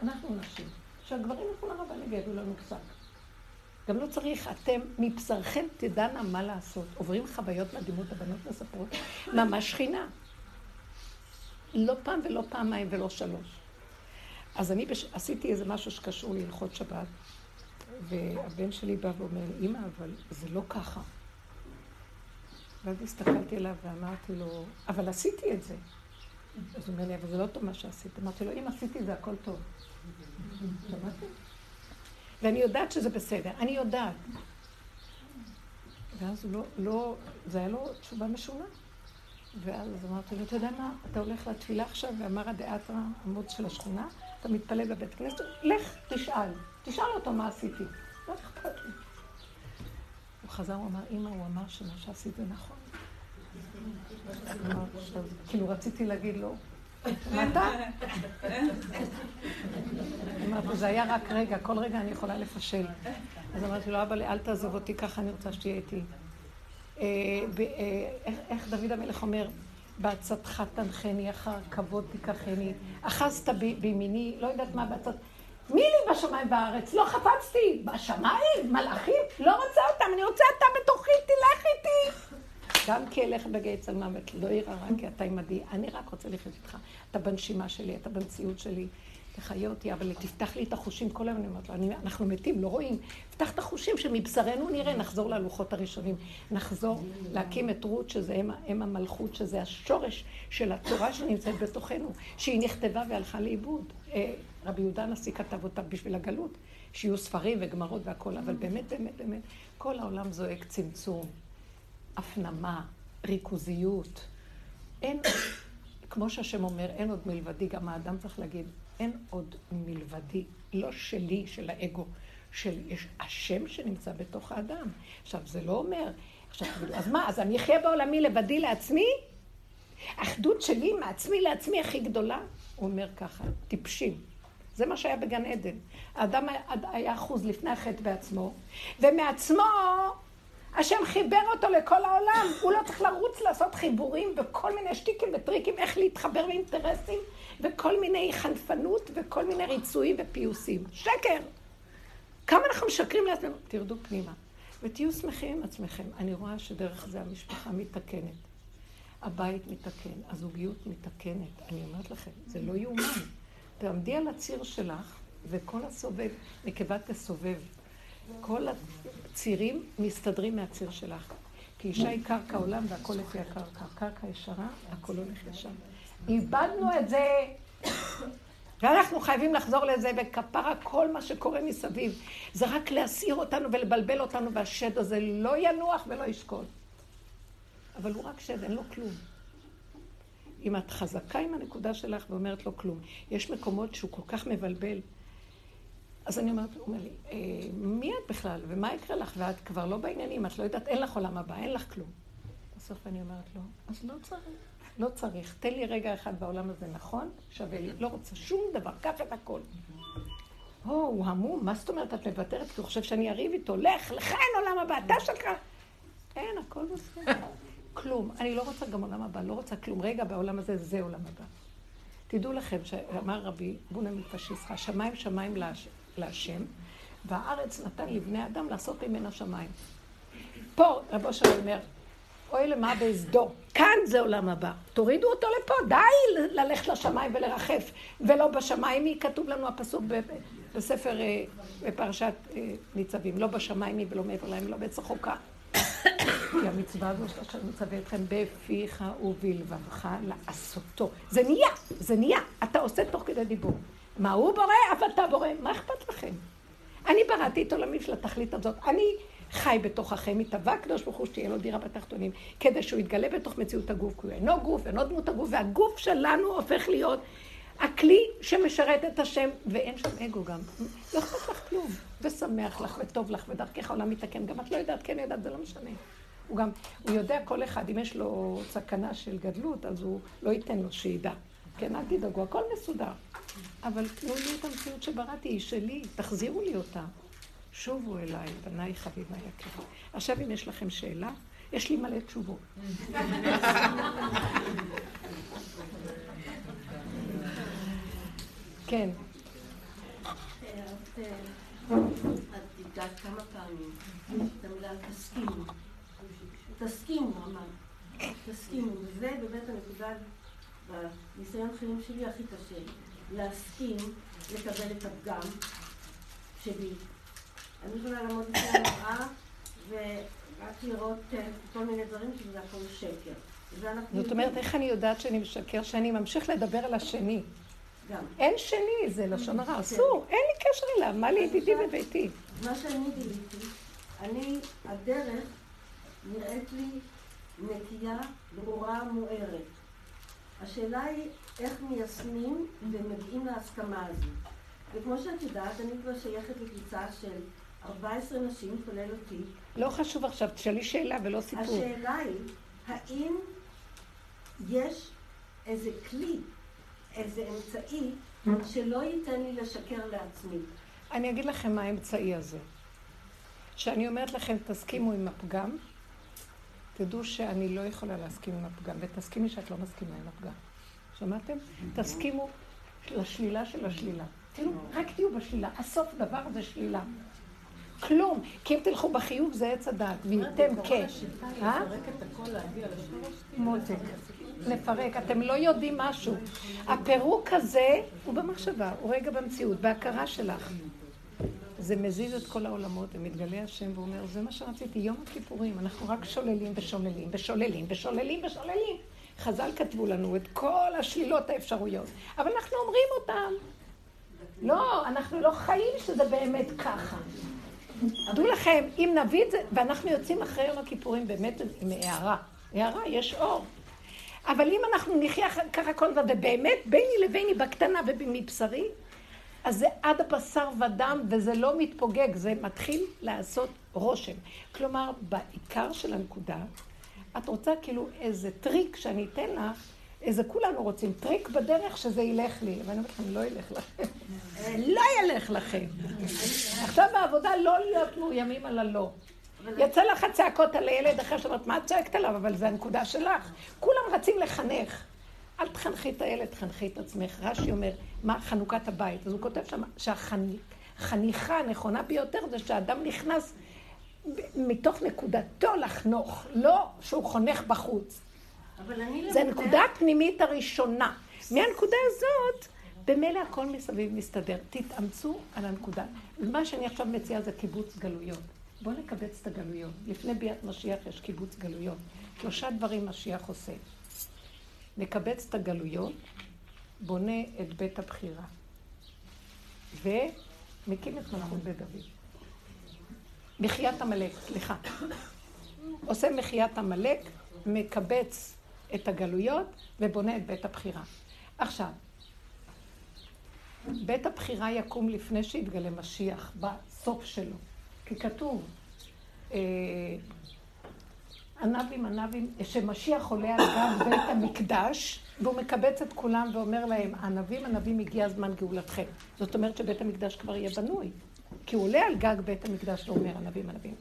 אנחנו נשים. שהגברים ילכו לרבן יגידו לנו פסק. גם לא צריך, אתם מבשרכם תדענה מה לעשות. עוברים חוויות מדהימות, הבנות מספרות, ממש שכינה. לא פעם ולא פעמיים ולא שלוש. אז אני בש... עשיתי איזה משהו שקשור להלכות שבת, והבן שלי בא ואומר לי, אמא, אבל זה לא ככה. ואז הסתכלתי עליו ואמרתי לו, אבל עשיתי את זה. אז הוא אומר לי, אבל זה לא טוב מה שעשית. אמרתי לו, אם עשיתי זה הכל טוב. שמעתם? ואני יודעת שזה בסדר, אני יודעת. ואז הוא לא, לא, זה היה לו תשובה משונה. ואז אמרתי לו, אתה יודע מה, אתה הולך לתפילה עכשיו, ואמר הדאתרא, עמוד של השכונה, אתה מתפלל בבית כנסת, לך, תשאל. תשאל אותו מה עשיתי. לא אכפת לי. הוא חזר, הוא אמר, אמא, הוא אמר שמה שעשית זה נכון. כאילו רציתי להגיד לו, אתה? אמרתי, זה היה רק רגע, כל רגע אני יכולה לפשל. אז אמרתי לו, אבא, אל תעזוב אותי, ככה אני רוצה שתהיה איתי. אה, אה, איך דוד המלך אומר, בעצתך תנחני, אחר כבוד תיקחני, אחזת בימיני, לא יודעת מה בעצת... מי לי בשמיים בארץ? לא חפצתי. בשמיים? מלאכים? לא רוצה אותם, אני רוצה אתה בתוכי, תלך איתי. גם כי אלך בגיא צל מוות, לא ירא רע כי אתה עמדי, אני רק רוצה לחיות איתך. אתה בנשימה שלי, אתה במציאות שלי. תחיה אותי, אבל תפתח לי את החושים כל היום, אני אומרת לו, אנחנו מתים, לא רואים. פתח את החושים שמבשרנו נראה, נחזור ללוחות הראשונים. נחזור להקים את רות, שזה אם המלכות, שזה השורש של התורה שנמצאת בתוכנו, שהיא נכתבה והלכה לאיבוד. אה, רבי יהודה הנשיא כתב אותה בשביל הגלות, שיהיו ספרים וגמרות והכול, אבל באמת, באמת, באמת, כל העולם זועק צמצום, הפנמה, ריכוזיות. אין, כמו שהשם אומר, אין עוד מלבדי, גם האדם צריך להגיד, אין עוד מלבדי, לא שלי, של האגו, של יש השם שנמצא בתוך האדם. עכשיו, זה לא אומר, עכשיו אז מה, אז אני אחיה בעולמי לבדי לעצמי? אחדות שלי מעצמי לעצמי הכי גדולה? הוא אומר ככה, טיפשים. זה מה שהיה בגן עדן. האדם היה אחוז לפני החטא בעצמו, ומעצמו השם חיבר אותו לכל העולם. הוא לא צריך לרוץ לעשות חיבורים וכל מיני שטיקים וטריקים איך להתחבר באינטרסים וכל מיני חנפנות וכל מיני ריצויים ופיוסים. שקר! כמה אנחנו משקרים לעצמנו? תרדו פנימה ותהיו שמחים עם עצמכם. אני רואה שדרך זה המשפחה מתקנת. הבית מתקן, הזוגיות מתקנת. אני אומרת לכם, זה לא יאומן. תעמדי על הציר שלך, וכל הסובב, נקבה תסובב. כל הצירים מסתדרים מהציר שלך. כי אישה היא קרקע עולם והכל לפי הקרקע. קרקע ישרה, הכל הולך ישר. איבדנו את זה, ואנחנו חייבים לחזור לזה, וכפרה כל מה שקורה מסביב. זה רק להסעיר אותנו ולבלבל אותנו, והשד הזה לא ינוח ולא ישקול. אבל הוא רק שד, אין לו כלום. אם את חזקה עם הנקודה שלך ואומרת לו כלום. יש מקומות שהוא כל כך מבלבל. אז אני אומרת, הוא אומר לי, אה, מי את בכלל, ומה יקרה לך, ואת כבר לא בעניינים, את לא יודעת, אין לך עולם הבא, אין לך כלום. בסוף אני אומרת לו, אז לא צריך, לא צריך. תן לי רגע אחד בעולם הזה, נכון? שווה לי, לא רוצה שום דבר, קח את הכל. או, הוא המום, מה זאת אומרת, את מוותרת? כי הוא חושב שאני אריב איתו, לך, לך אין עולם הבא, אתה שלך. אין, הכל בסדר. כלום. אני לא רוצה גם עולם הבא, לא רוצה כלום. רגע, בעולם הזה זה עולם הבא. תדעו לכם, שאמר רבי בונה מפשיסחה, שמיים שמיים להשם, והארץ נתן לבני אדם לעשות ממנה שמיים. פה, רבו שלו אומר, אוי למה בסדו, כאן זה עולם הבא. תורידו אותו לפה, די ללכת לשמיים ולרחף, ולא בשמיים היא, כתוב לנו הפסוק בספר, אה, בפרשת אה, ניצבים, לא בשמיים היא ולא מעבר להם, לא בעץ החוקה. כי המצווה הזו שאשר מצווה אתכם בפיך ובלבבך לעשותו. זה נהיה, זה נהיה. אתה עושה תוך כדי דיבור. מה הוא בורא, אף אתה בורא. מה אכפת לכם? אני בראתי את עולמי של התכלית הזאת. אני חי בתוככם, התהווה הקדוש ברוך הוא שתהיה לו דירה בתחתונים, כדי שהוא יתגלה בתוך מציאות הגוף, כי הוא אינו גוף, אינו דמות הגוף, והגוף שלנו הופך להיות הכלי שמשרת את השם, ואין שם אגו גם. לא אכפת לך כלום, ושמח לך, וטוב לך, ודרכך העולם מתקן. גם את לא יודעת, כן יודעת, זה לא משנה. הוא גם, הוא יודע כל אחד, אם יש לו סכנה של גדלות, אז הוא לא ייתן לו שידע. כן, אל תדאגו, הכל מסודר. אבל תנו לי את המציאות שבראתי, היא שלי, תחזירו לי אותה. שובו אליי, בניי חביבה יקרה. עכשיו, אם יש לכם שאלה, יש לי מלא תשובות. כן. את כמה פעמים, את המילה תסכימו. תסכימו, אמרת. תסכימו. וזה באמת הנקודה בניסיון חיים שלי הכי קשה. להסכים לקבל את הפגם שלי. אני יכולה לעמוד לפני המראה ורק לראות אה, כל מיני דברים שזה הכל שקר. זאת אומרת, איך אני יודעת שאני משקר? שאני ממשיך לדבר על השני. גם. אין שני, זה לשון הרע, אסור, אין לי קשר אליו, מה לי ידידי בביתי? מה שאני גיליתי, אני, הדרך נראית לי נקייה, ברורה, מוארת. השאלה היא איך מיישמים ומגיעים להסכמה הזו. וכמו שאת יודעת, אני כבר שייכת לקבוצה של 14 נשים, כולל אותי. לא חשוב עכשיו, תשאלי שאלה ולא סיפור. השאלה היא, האם יש איזה כלי איזה אמצעי שלא ייתן לי לשקר לעצמי. אני אגיד לכם מה האמצעי הזה. שאני אומרת לכם, תסכימו עם הפגם, תדעו שאני לא יכולה להסכים עם הפגם, ותסכימי שאת לא מסכימה עם הפגם. שמעתם? תסכימו לשלילה של השלילה. תראו, רק תהיו בשלילה. הסוף דבר זה שלילה. כלום. כי אם תלכו בחיוב זה עץ הדעת, וייתם כן. אה? מותק. לפרק. אתם לא יודעים משהו. הפירוק הזה הוא במחשבה, הוא רגע במציאות, בהכרה שלך. זה מזיז את כל העולמות, ומתגלה השם ואומר, זה מה שרציתי, יום הכיפורים, אנחנו רק שוללים ושוללים ושוללים ושוללים ושוללים. חז"ל כתבו לנו את כל השלילות האפשרויות, אבל אנחנו אומרים אותם. לא, אנחנו לא חיים שזה באמת ככה. דעו לכם, אם נביא את זה, ואנחנו יוצאים אחרי יום הכיפורים באמת עם הערה. הערה, יש אור. אבל אם אנחנו נחיה ככה כל הזמן, ובאמת ביני לביני בקטנה ומבשרי, אז זה עד הבשר ודם, וזה לא מתפוגג, זה מתחיל לעשות רושם. כלומר, בעיקר של הנקודה, את רוצה כאילו איזה טריק שאני אתן לך, איזה כולנו רוצים, טריק בדרך שזה ילך לי. ואני אומרת לכם, לא ילך לכם. לא ילך לכם. עכשיו בעבודה לא להיות מאוימים על הלא. יצא לך הצעקות על הילד אחר שאומרת, מה את צועקת עליו? אבל זה הנקודה שלך. כולם רצים לחנך. אל תחנכי את הילד, תחנכי את עצמך. רש"י אומר, מה חנוכת הבית? אז הוא כותב שם שהחניכה הנכונה ביותר זה שהאדם נכנס מתוך נקודתו לחנוך, לא שהוא חונך בחוץ. זה הנקודה הפנימית הראשונה. מהנקודה הזאת, במילא הכל מסביב מסתדר. תתאמצו על הנקודה. מה שאני עכשיו מציעה זה קיבוץ גלויות. בואו נקבץ את הגלויות. לפני ביאת משיח יש קיבוץ גלויות. שלושה דברים משיח עושה. מקבץ את הגלויות, בונה את בית הבחירה, ומקים את מלכות בית דוד. מחיית עמלק, סליחה. עושה מחיית עמלק, מקבץ את הגלויות ובונה את בית הבחירה. עכשיו, בית הבחירה יקום לפני שיתגלה משיח, בסוף שלו. כי כתוב, אה, ענבים ענבים, שמשיח עולה על גב בית המקדש, והוא מקבץ את כולם ואומר להם, ענבים ענבים הגיע זמן גאולתכם. זאת אומרת שבית המקדש כבר יהיה בנוי. כי הוא עולה על גג בית המקדש ואומר ענבים ענבים.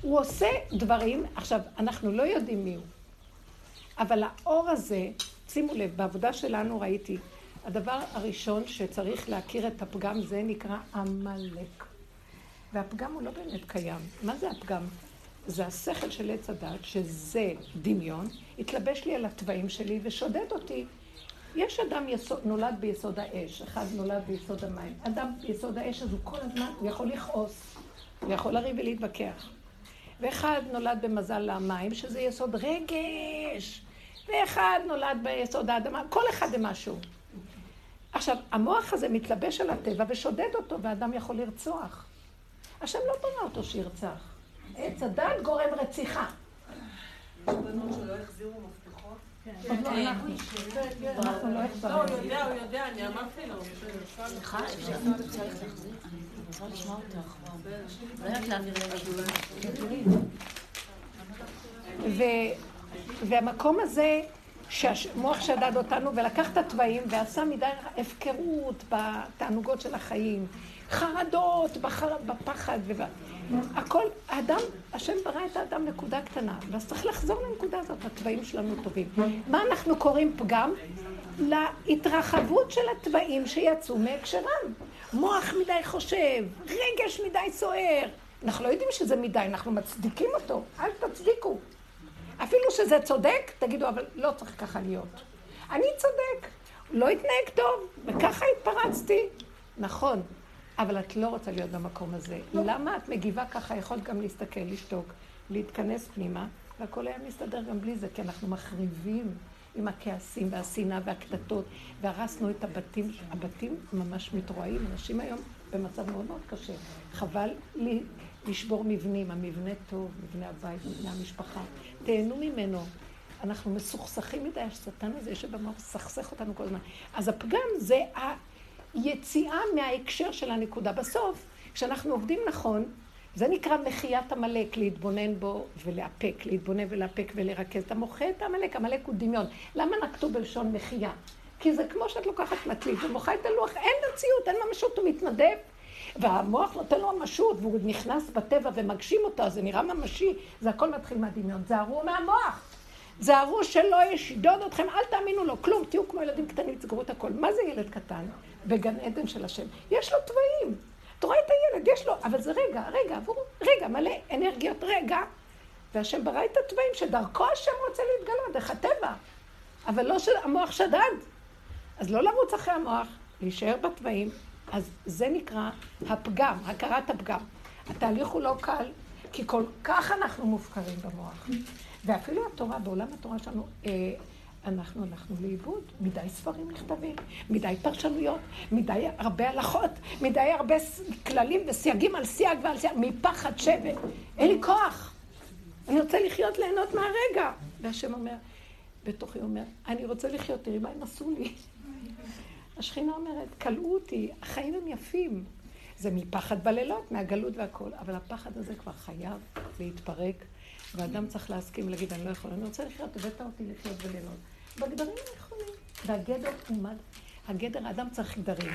הוא עושה דברים, עכשיו, אנחנו לא יודעים מי הוא, אבל האור הזה, שימו לב, בעבודה שלנו ראיתי, הדבר הראשון שצריך להכיר את הפגם זה נקרא עמלק. והפגם הוא לא באמת קיים. מה זה הפגם? זה השכל של עץ הדת, שזה דמיון, התלבש לי על התוואים שלי ושודד אותי. יש אדם יסוד, נולד ביסוד האש, אחד נולד ביסוד המים. אדם ביסוד האש, אז הוא כל הזמן, הוא יכול לכעוס, הוא יכול לריב ולהתווכח. ואחד נולד במזל המים, שזה יסוד רגש, ואחד נולד ביסוד האדמה, כל אחד זה משהו. עכשיו, המוח הזה מתלבש על הטבע ושודד אותו, ואדם יכול לרצוח. השם לא ברא אותו שירצח. עץ הדת גורם רציחה. יש בנות שלא החזירו סליחה, אפשר להחזיר? אני רוצה לשמוע אותך. אולי רק להעביר והמקום הזה, שהמוח שדד אותנו ולקח את התוואים ועשה מדי הפקרות בתענוגות של החיים, חרדות. בפחד. הכל, האדם, השם ברא את האדם נקודה קטנה, ואז צריך לחזור לנקודה הזאת, התוואים שלנו טובים. מה אנחנו קוראים פגם? להתרחבות של התוואים שיצאו מהקשרם. מוח מדי חושב, רגש מדי סוער. אנחנו לא יודעים שזה מדי, אנחנו מצדיקים אותו, אל תצדיקו. אפילו שזה צודק, תגידו, אבל לא צריך ככה להיות. אני צודק, לא התנהג טוב, וככה התפרצתי. נכון, אבל את לא רוצה להיות במקום הזה. לא. למה את מגיבה ככה? יכולת גם להסתכל, לשתוק, להתכנס פנימה, והכל היה מסתדר גם בלי זה, כי אנחנו מחריבים עם הכעסים והשנאה והקטטות, והרסנו את הבתים, הבתים ממש מתרועעים, אנשים היום במצב מאוד מאוד קשה. חבל לי לשבור מבנים, המבנה טוב, מבנה הבית, מבנה המשפחה. תהנו ממנו. אנחנו מסוכסכים מדי, השטן הזה יושב במוח, סכסך אותנו כל הזמן. אז הפגם זה יציאה מההקשר של הנקודה. בסוף, כשאנחנו עובדים נכון, זה נקרא מחיית עמלק, להתבונן בו ולאפק, להתבונן ולאפק ולרכז. אתה מוחה את העמלק, עמלק הוא דמיון. למה נקטו בלשון מחייה? כי זה כמו שאת לוקחת מקליט ומוחה את הלוח, אין מציאות, אין ממשות, הוא מתנדב. והמוח נותן לו משות, והוא נכנס בטבע ומגשים אותו, זה נראה ממשי, זה הכל מתחיל מהדמיון. זהרו מהמוח. זהרו שלא ישדוד אתכם, אל תאמינו לו, כלום, תהיו כמו ילדים קטנים, תסגרו את הכל. מה זה ילד קטן? בגן עדן של השם. יש לו תוואים. אתה רואה את הילד, יש לו, אבל זה רגע, רגע, עבור, רגע, מלא אנרגיות, רגע. והשם ברא את התוואים שדרכו השם רוצה להתגלות, דרך הטבע. אבל לא שהמוח שדד. אז לא לרוץ אחרי המוח, להישאר בתוואים. אז זה נקרא הפגם, הכרת הפגם. התהליך הוא לא קל, כי כל כך אנחנו מופקרים במוח. ואפילו התורה, בעולם התורה שלנו, אה, אנחנו הלכנו לאיבוד. מדי ספרים נכתבים, מדי פרשנויות, מדי הרבה הלכות, מדי הרבה כללים וסייגים על סייג ועל סייג, מפחד שבת. אין לי כוח. אני רוצה לחיות, ליהנות מהרגע. והשם אומר, בתוכי אומר, אני רוצה לחיות, תראי מה הם עשו לי. השכינה אומרת, כלאו אותי, החיים הם יפים. זה מפחד בלילות, מהגלות והכול, אבל הפחד הזה כבר חייב להתפרק, ואדם צריך להסכים ולהגיד, אני לא יכול, אני רוצה לחיות, הבאת אותי לחיות וליהנות. בגדרים הנכונים. והגדר הוא מה? הגדר, האדם צריך גדרים.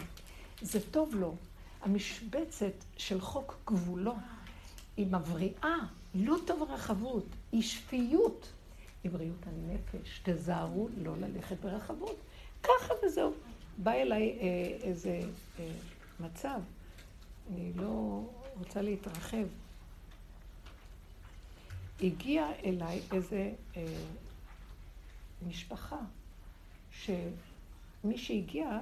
זה טוב לו. המשבצת של חוק גבולות היא מבריאה, לא טוב רחבות, היא שפיות. היא בריאות הנפש, תזהרו לא ללכת ברחבות. ככה וזהו. בא אליי אה, איזה אה, מצב, אני לא רוצה להתרחב. הגיע אליי איזה אה, משפחה, שמי שהגיע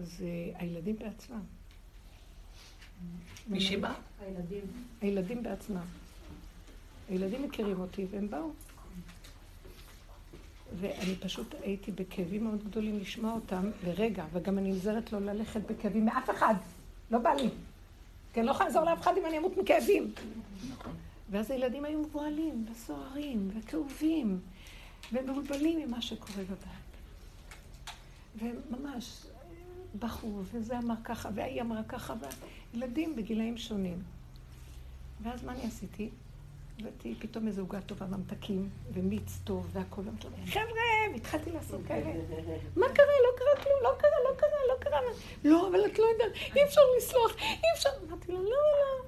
זה הילדים בעצמם. מי שבא? הילדים. הילדים בעצמם. הילדים מכירים אותי והם באו. ואני פשוט הייתי בכאבים מאוד גדולים לשמוע אותם לרגע, וגם אני נזהרת לא ללכת בכאבים מאף אחד. לא בא לי. כי אני לא יכולה לעזור לאף אחד אם אני אמות מכאבים. ואז הילדים היו מבוהלים, וסוערים, וכאובים, ומבולבלים ממה שקורה בבית. וממש בכו, וזה אמר ככה, והיא אמרה ככה, וילדים בגילאים שונים. ואז מה אני עשיתי? הבאתי פתאום איזו עוגה טובה, ממתקים, ומיץ טוב, והכל יום טוב. חבר'ה, והתחלתי לעשות כאלה. מה קרה? לא קרה כלום, לא קרה, לא קרה, לא קרה. לא, אבל את לא יודעת, אי אפשר לסלוח, אי אפשר. אמרתי לה, לא, לא.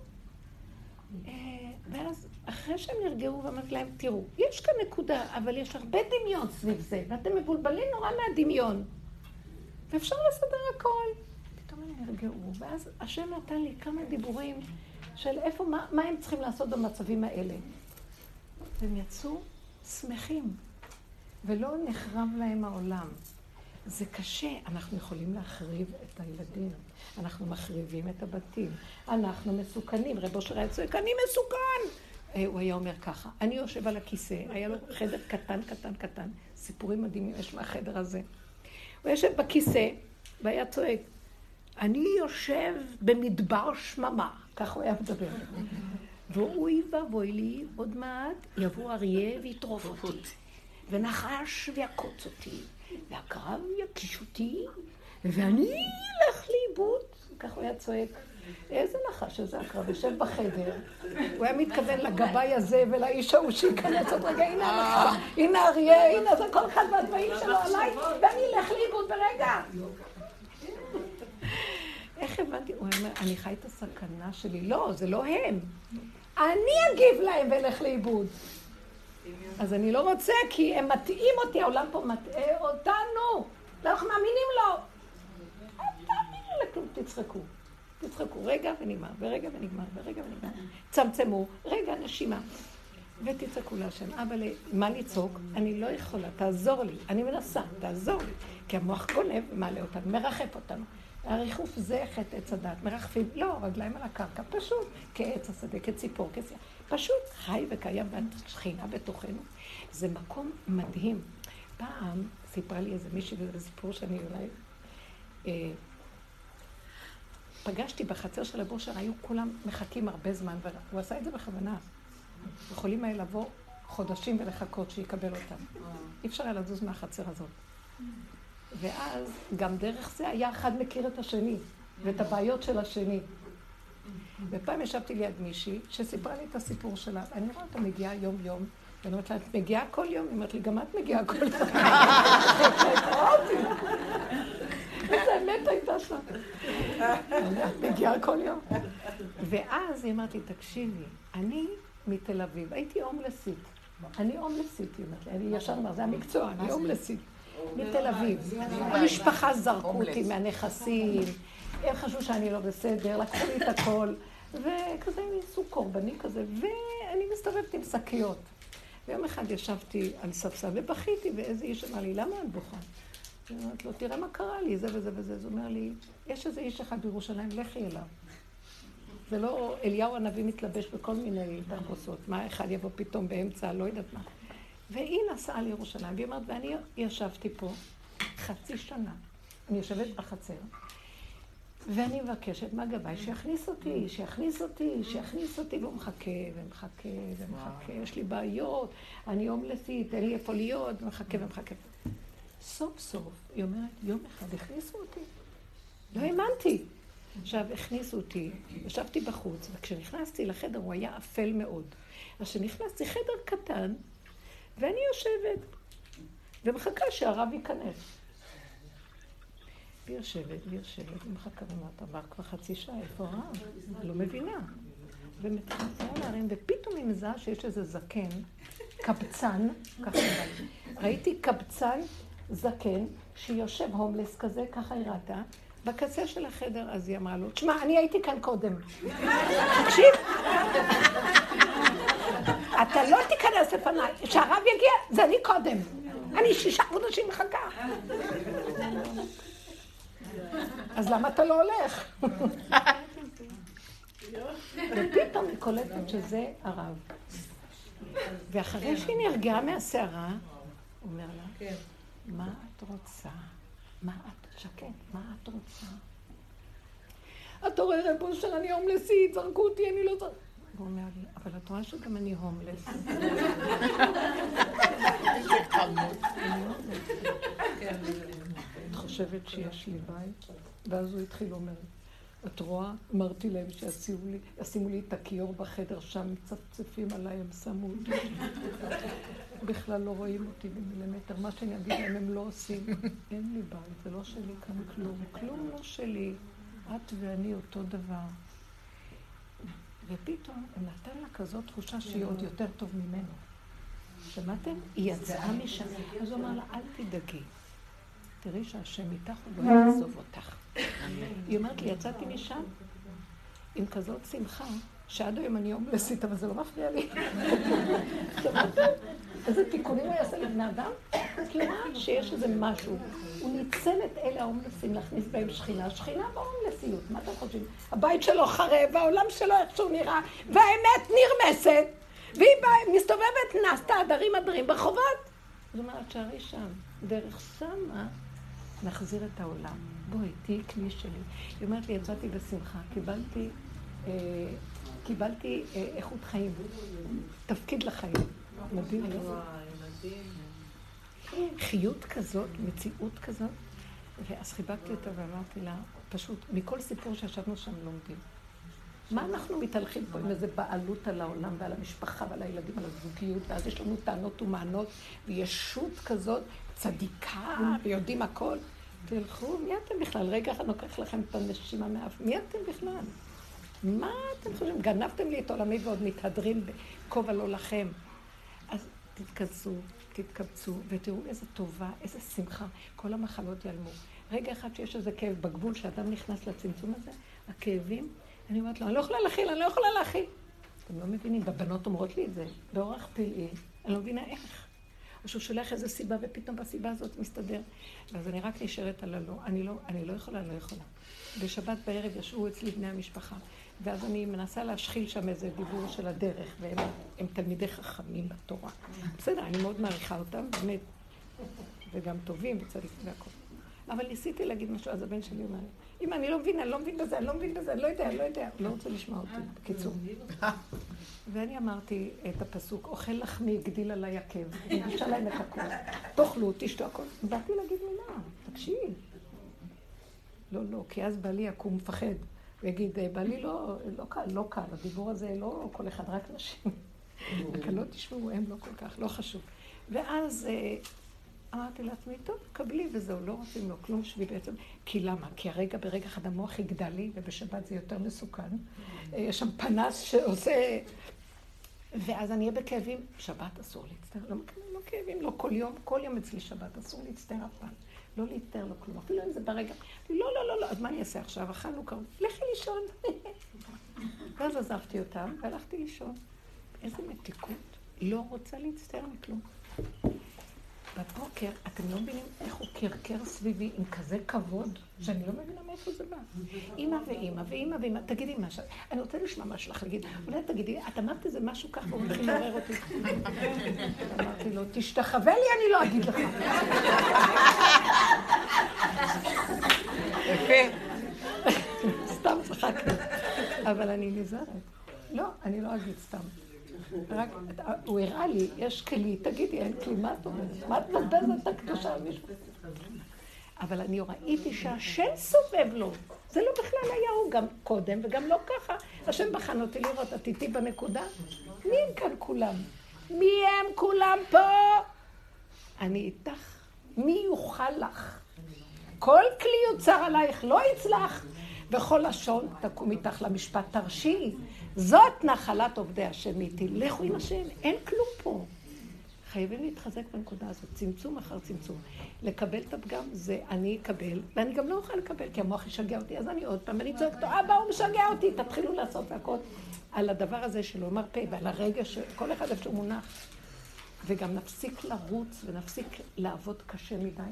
ואז, אחרי שהם נרגעו, ואמרתי להם, תראו, יש כאן נקודה, אבל יש הרבה דמיון סביב זה, ואתם מבולבלים נורא מהדמיון. ואפשר לסדר הכל. פתאום הם נרגעו, ואז השם נתן לי כמה דיבורים. של איפה, מה, מה הם צריכים לעשות במצבים האלה. והם יצאו שמחים, ולא נחרב להם העולם. זה קשה, אנחנו יכולים להחריב את הילדים, אנחנו מחריבים את הבתים, אנחנו מסוכנים, רב אושר היה צועק, אני מסוכן! אה, הוא היה אומר ככה, אני יושב על הכיסא, היה לו חדר קטן, קטן, קטן, סיפורים מדהימים יש מהחדר הזה. הוא יושב בכיסא, והיה צועק, אני יושב במדבר שממה, כך הוא היה מדבר. ואוי ואבוי לי, עוד מעט יבוא אריה ויטרוף אותי, ונחש ויעקוץ אותי, והקרב יקיש אותי, ואני אלך לאיבוד. כך הוא היה צועק. איזה נחש איזה הקרב, יושב בחדר. הוא היה מתכוון לגבאי הזה ולאיש ההוא שייכנס עוד רגע, הנה הנחש, הנה אריה, הנה זה כל אחד מהדברים שלו עליי, ואני אלך לאיבוד ברגע. איך הבנתי? הוא אומר, אני חי את הסכנה שלי. לא, זה לא הם. אני אגיב להם ואלך לאיבוד. אז אני לא רוצה, כי הם מטעים אותי, העולם פה מטעה אותנו. ואנחנו מאמינים לו. אל תאמינו לכלום, תצחקו. תצחקו רגע ונגמר, ורגע ונגמר, ורגע ונגמר. צמצמו, רגע, נשימה. ותצעקו להשם, אבא, מה לצעוק? אני לא יכולה, תעזור לי. אני מנסה, תעזור לי. כי המוח גונב ומעלה אותנו, מרחף אותנו. הריחוף זה חטא עץ הדת, מרחפים, לא, רגליים על הקרקע, פשוט, כעץ השדה, כציפור, כסייה. פשוט חי וקיים בשכינה בתוכנו. זה מקום מדהים. פעם סיפרה לי איזה מישהי, וזה סיפור שאני אולי... אה, פגשתי בחצר של הבושר, היו כולם מחכים הרבה זמן, והוא עשה את זה בכוונה. יכולים היה לבוא חודשים ולחכות שיקבל אותם. אי אפשר היה לזוז מהחצר הזאת. ואז גם דרך זה היה אחד מכיר את השני, ואת הבעיות של השני. ופעם ישבתי ליד מישהי שסיפרה לי את הסיפור שלה. אני רואה אותה מגיעה יום-יום, ואני אומרת לה, את מגיעה כל יום? היא אומרת לי, גם את מגיעה כל יום. איזה אמת הייתה שם. את מגיעה כל יום. ואז היא אמרת לי, תקשיבי, אני מתל אביב, הייתי הומלסית. אני הומלסית, היא אומרת לי, אני ישר אמר, זה המקצוע, אני הומלסית. מתל אביב. המשפחה זרקו אותי מהנכסים, הם חשבו שאני לא בסדר, לקחו לי את הכל, וכזה הם עשו קורבני כזה, ואני מסתובבת עם שקיות. ויום אחד ישבתי על ספסל ובכיתי, ואיזה איש אמר לי, למה את בוכה? אני אומרת לו, תראה מה קרה לי, זה וזה וזה. אז הוא אומר לי, יש איזה איש אחד בירושלים, לכי אליו. זה לא, אליהו הנביא מתלבש בכל מיני תרבוסות. מה אחד יבוא פתאום באמצע, לא יודעת מה. והיא נסעה לירושלים, והיא אומרת, ואני ישבתי פה חצי שנה. אני יושבת בחצר, ואני מבקשת מהגבאי שיכניס אותי, שיכניס אותי, שיכניס אותי, והוא מחכה, ומחכה, ומחכה, יש לי בעיות, אני הומלסית, אין לי איפה להיות, ומחכה ומחכה. סוף סוף, היא אומרת, יום אחד הכניסו אותי. לא האמנתי. עכשיו, הכניסו אותי, ישבתי בחוץ, וכשנכנסתי לחדר הוא היה אפל מאוד. אז כשנכנסתי, חדר קטן, ואני יושבת, ומחכה שהרב ייכנס. והיא יושבת, והיא יושבת, ומחכה, ואומרת, עבר כבר חצי שעה, איפה הרב? לא מבינה. ומתחילה להרים, ופתאום היא מזהה שיש איזה זקן, קבצן, ככה ראיתי קבצן זקן, שיושב הומלס כזה, ככה היא ראתה, בקצה של החדר, אז היא אמרה לו, תשמע, אני הייתי כאן קודם. תקשיב, אתה לא תיכנס לפניי, כשהרב יגיע, זה אני קודם. אני שישה חודשים מחכה. אז למה אתה לא הולך? ופתאום היא קולטת שזה הרב. ואחרי שהיא נרגעה מהסערה, הוא אומר לה. מה את רוצה? מה את, שקט, מה את רוצה? את רואה רב אושר, אני הומלסית, זרקו אותי, אני לא זרקו. הוא אומר לי, אבל את רואה שגם אני הומלס. חושבת שיש לי בית? ואז הוא התחיל לומר, את רואה? אמרתי להם שישימו לי את הכיור בחדר שם, מצפצפים עליי, הם שמו אותי. בכלל לא רואים אותי במילימטר. מה שאני אגיד להם הם לא עושים. אין לי בית, זה לא שלי כאן כלום. כלום לא שלי. את ואני אותו דבר. ופתאום הוא נתן לה כזאת תחושה שהיא עוד יותר טוב ממנו. שמעתם? היא יצאה משם. אז הוא אמר לה, אל תדאגי. תראי שהשם איתך, הוא לא יעזוב אותך. היא אומרת לי, יצאתי משם עם כזאת שמחה, שעד היום אני הומלסית, אבל זה לא מפריע לי. איזה תיקונים הוא יעשה לבני אדם? כי הוא ראה שיש איזה משהו. הוא ניצל את אלה ההומלסים להכניס בהם שכינה. שכינה בהומלסיות, מה אתם חושבים? הבית שלו חרב, העולם שלו איך שהוא נראה, והאמת נרמסת, והיא מסתובבת, נעשתה עדרים עדרים ברחובות. זאת אומרת, שערי שם, דרך שמה נחזיר את העולם. בואי, תהיי כלי שלי. היא אומרת לי, יצאתי בשמחה, קיבלתי, אה, קיבלתי אה, איכות חיים, תפקיד לחיים. מדהים, לא? חיות כזאת, מציאות כזאת. ואז חיבקתי אותה ואמרתי לה, פשוט, מכל סיפור שישבנו שם לומדים. מה אנחנו מתהלכים פה עם איזה בעלות על העולם ועל המשפחה ועל הילדים, על הזוגיות, ואז יש לנו טענות ומענות, וישות כזאת צדיקה, ויודעים הכל. תלכו, מי אתם בכלל? רגע אחד לוקח לכם את הנשימה מאף. מי אתם בכלל? מה אתם חושבים? גנבתם לי את עולמי ועוד מתהדרים בכובע לא לכם. אז תתכנסו, תתקבצו, ותראו איזה טובה, איזה שמחה. כל המחלות ייעלמו. רגע אחד שיש איזה כאב בגבול, שאדם נכנס לצמצום הזה, הכאבים, אני אומרת לו, אני לא יכולה להכיל, אני לא יכולה להכיל. אתם לא מבינים, בבנות אומרות לי את זה, באורח פלאי, אני לא מבינה איך. או שהוא שולח איזו סיבה, ופתאום בסיבה הזאת מסתדר. ואז אני רק נשארת על הלא. אני לא, אני לא יכולה, לא יכולה. בשבת בערב ישבו אצלי בני המשפחה, ואז אני מנסה להשחיל שם איזה דיבור של הדרך, והם תלמידי חכמים בתורה. בסדר, אני מאוד מעריכה אותם, באמת, וגם טובים וצדיקים והכל. אבל ניסיתי להגיד משהו, אז הבן שלי אומר לי, אמא, אני לא מבין, אני לא מבין בזה, אני לא מבין בזה, אני לא יודע, אני לא יודע. הוא לא רוצה לשמוע אותי, בקיצור. ואני אמרתי את הפסוק, אוכל לחמי, הגדיל עליי עקב, נגישה להם את הכול. תאכלו, תשתו הכל. באתי להגיד מילה, תקשיב. לא, לא, כי אז בעלי יקום מפחד. ויגיד, בעלי לא, לא קל, לא קל, הדיבור הזה לא כל אחד, רק נשים. הקלות תשמעו, הם לא כל כך, לא חשוב. ואז אמרתי לעצמי, טוב, קבלי וזהו, לא רוצים לו כלום שבי בעצם. כי למה? כי הרגע ברגע אחד המוח יגדל לי, ובשבת זה יותר מסוכן. יש שם פנס שעושה... ואז אני אהיה בכאבים, שבת אסור להצטער, לא, לא כאבים, לא כל יום, כל יום אצלי שבת, אסור להצטער אף פעם. לא להצטער לו כלום, אפילו אם זה ברגע. לא, לא, לא, לא, אז מה אני אעשה עכשיו? אכלנו קרוב, לכי לישון. ואז עזבתי אותם והלכתי לישון. איזה מתיקות. לא רוצה להצטער מכלום. בבוקר, אתם לא מבינים איך הוא קרקר סביבי עם כזה כבוד, שאני לא מבינה מאיפה זה בא. אימא ואימא ואימא ואימא, תגידי משהו. אני רוצה לשמוע מה שלך להגיד. אולי תגידי, את אמרת איזה משהו ככה, הוא מתחיל לעורר אותי. אמרתי לו, תשתחווה לי, אני לא אגיד לך. יפה. סתם צחקתי. אבל אני נזהרת. לא, אני לא אגיד סתם. רק, הוא הראה לי, יש כלי, תגידי, אין כלי, מה את אומרת? מה את מבזבזת את הקדושה על מישהו? אבל אני ראיתי שהשם סובב לו. זה לא בכלל היה הוא גם קודם וגם לא ככה. השם בחן אותי לראות, את איתי בנקודה? מי הם כאן כולם? מי הם כולם פה? אני איתך. מי יוכל לך? כל כלי יוצר עלייך לא יצלח, וכל לשון תקום איתך למשפט תרשי. זאת נחלת עובדי השם איתי. לכו עם השם, אין כלום פה. חייבים להתחזק בנקודה הזאת, צמצום אחר צמצום. לקבל את הפגם זה אני אקבל, ואני גם לא אוכל לקבל, כי המוח ישגע אותי, אז אני עוד פעם, אני צועקת, אבא, הוא משגע אותי, תתחילו לעשות הכל על הדבר הזה שלא מרפא, ועל הרגע שכל אחד איפה שהוא מונח. וגם נפסיק לרוץ ונפסיק לעבוד קשה מדי.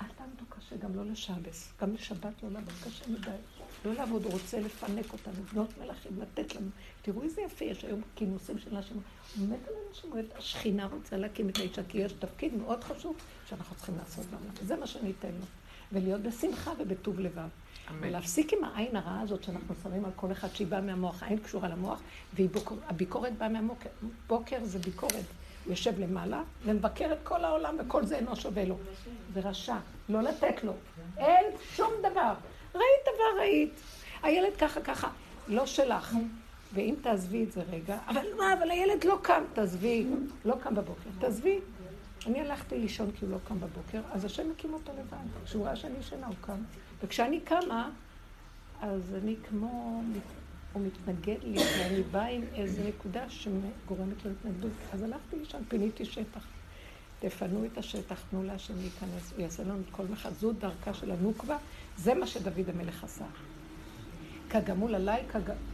אל תעמדו קשה, גם לא לשבס, גם לשבת לא לעבוד קשה מדי. לא לעבוד, הוא רוצה לפנק אותנו, לבנות מלאכים, לתת לנו. תראו איזה יפה, יש היום כינוסים של נשים. הוא מת על אנשים, השכינה רוצה להקים את האישה, כי יש תפקיד מאוד חשוב שאנחנו צריכים לעשות בעולם. זה מה שאני אתן לו. ולהיות בשמחה ובטוב לבב. ולהפסיק עם העין הרעה הזאת שאנחנו שמים על כל אחד שהיא באה מהמוח. העין קשורה למוח, והביקורת באה מהמוח. בוקר זה ביקורת. הוא יושב למעלה ומבקר את כל העולם וכל זה אינו שווה לו. זה רשע, לא לתת לו. אין שום דבר. ראית דבר ראית. הילד ככה ככה, לא שלך. ואם תעזבי את זה רגע, אבל מה, אבל הילד לא קם, תעזבי, לא קם בבוקר, תעזבי. אני הלכתי לישון כי הוא לא קם בבוקר, אז השם הקים אותו לבד. כשהוא ראה שאני ישנה, הוא קם. וכשאני קמה, אז אני כמו, הוא מתנגד לי, ואני באה עם איזו נקודה שגורמת לו התנגדות. אז הלכתי לישון, פיניתי שטח. תפנו את השטח, תנו להשם להיכנס, הוא יעשה לנו את כל מחד. זו דרכה של הנוקבה, זה מה שדוד המלך עשה. כגמול עליי,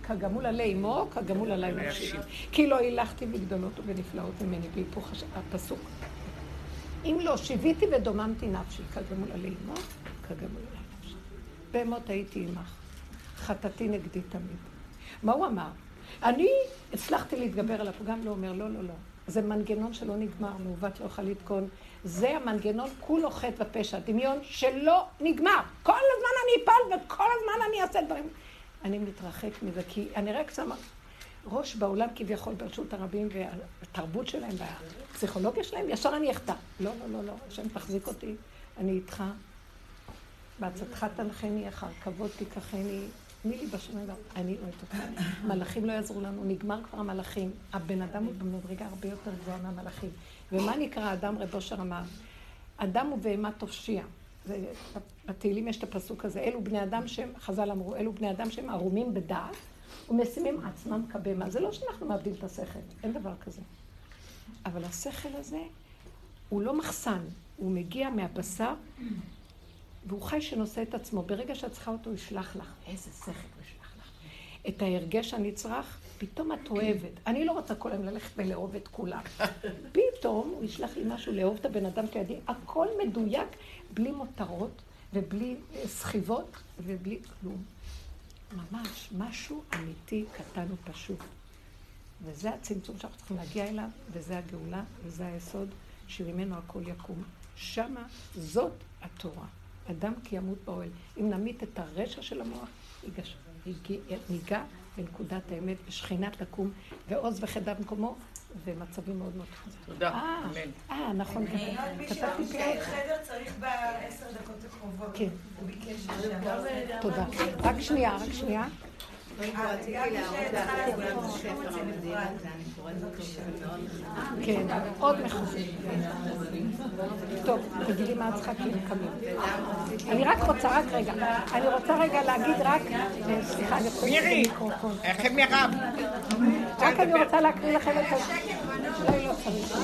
כגמול עלי אמו, כגמול עליי נפשי. כי לא הילכתי בגדולות ובנפלאות ממני, בהיפוך הפסוק. אם לא שיוויתי ודוממתי נפשי, כגמול עלי אמו, כגמול עלי נפשי. בהמות הייתי עמך, חטאתי נגדי תמיד. מה הוא אמר? אני הצלחתי להתגבר על הפגם, לא אומר, לא, לא, לא. זה מנגנון שלא נגמר, מעוות לא יכול לתקון. זה המנגנון כולו חטא ופשע, דמיון שלא נגמר. כל הזמן אני אפל וכל הזמן אני אעשה דברים. אני מתרחק מזה, כי אני רק שמה ראש בעולם כביכול ברשות הרבים והתרבות שלהם והפסיכולוגיה שלהם, ישר אני אחטא. לא, לא, לא, לא, השם תחזיק אותי, אני איתך. בעצתך תנחני אחר כבוד תיקחני, מי לי בשמיים, אני לא אתן. מלאכים לא יעזרו לנו, נגמר כבר המלאכים. הבן אדם הוא במדרגה הרבה יותר גבוהה מהמלאכים. ומה נקרא אדם, רב אושר אמר? אדם הוא בהמה תושיע. בתהילים יש את הפסוק הזה, אלו בני אדם שהם, חז"ל אמרו, אלו בני אדם שהם ערומים בדעת ומשימים עצמם כבהמה. זה לא שאנחנו מאבדים את השכל, אין דבר כזה. אבל השכל הזה הוא לא מחסן, הוא מגיע מהבשר והוא חי שנושא את עצמו. ברגע שאת צריכה אותו, הוא ישלח לך. איזה שכל הוא ישלח לך. את ההרגש הנצרך, פתאום את אוהבת. אני לא רוצה כל היום ללכת ולאהוב את כולם. פתאום הוא ישלח לי משהו לאהוב את הבן אדם לידי. הכל מדויק, בלי מותרות ובלי אה, סחיבות ובלי כלום. ממש, משהו אמיתי, קטן ופשוט. וזה הצמצום שאנחנו צריכים להגיע אליו, וזה הגאולה, וזה היסוד שממנו הכל יקום. שמה זאת התורה. אדם כי ימות באוהל. אם נמית את הרשע של המוח, ניגע בנקודת האמת, ושכינה תקום, ועוז וחדה במקומו, ומצבים מאוד מאוד חזקים. תודה, אה, אמן. אה, נכון, כתבתי פי חדר צריך בעשר דקות הקרובות. כן. הוא ביקש עכשיו. תודה. רק שנייה, רק שנייה. כן, עוד מחזק. טוב, תגידי מה את צריכה כי הם קמים. אני רק רוצה, רק רגע, אני רוצה רגע להגיד רק, אה, סליחה, אני חושבת מירי, במיקרופון. איך הם מירב? רק אני רוצה להקריא לכם את ה... לא, לא צריך.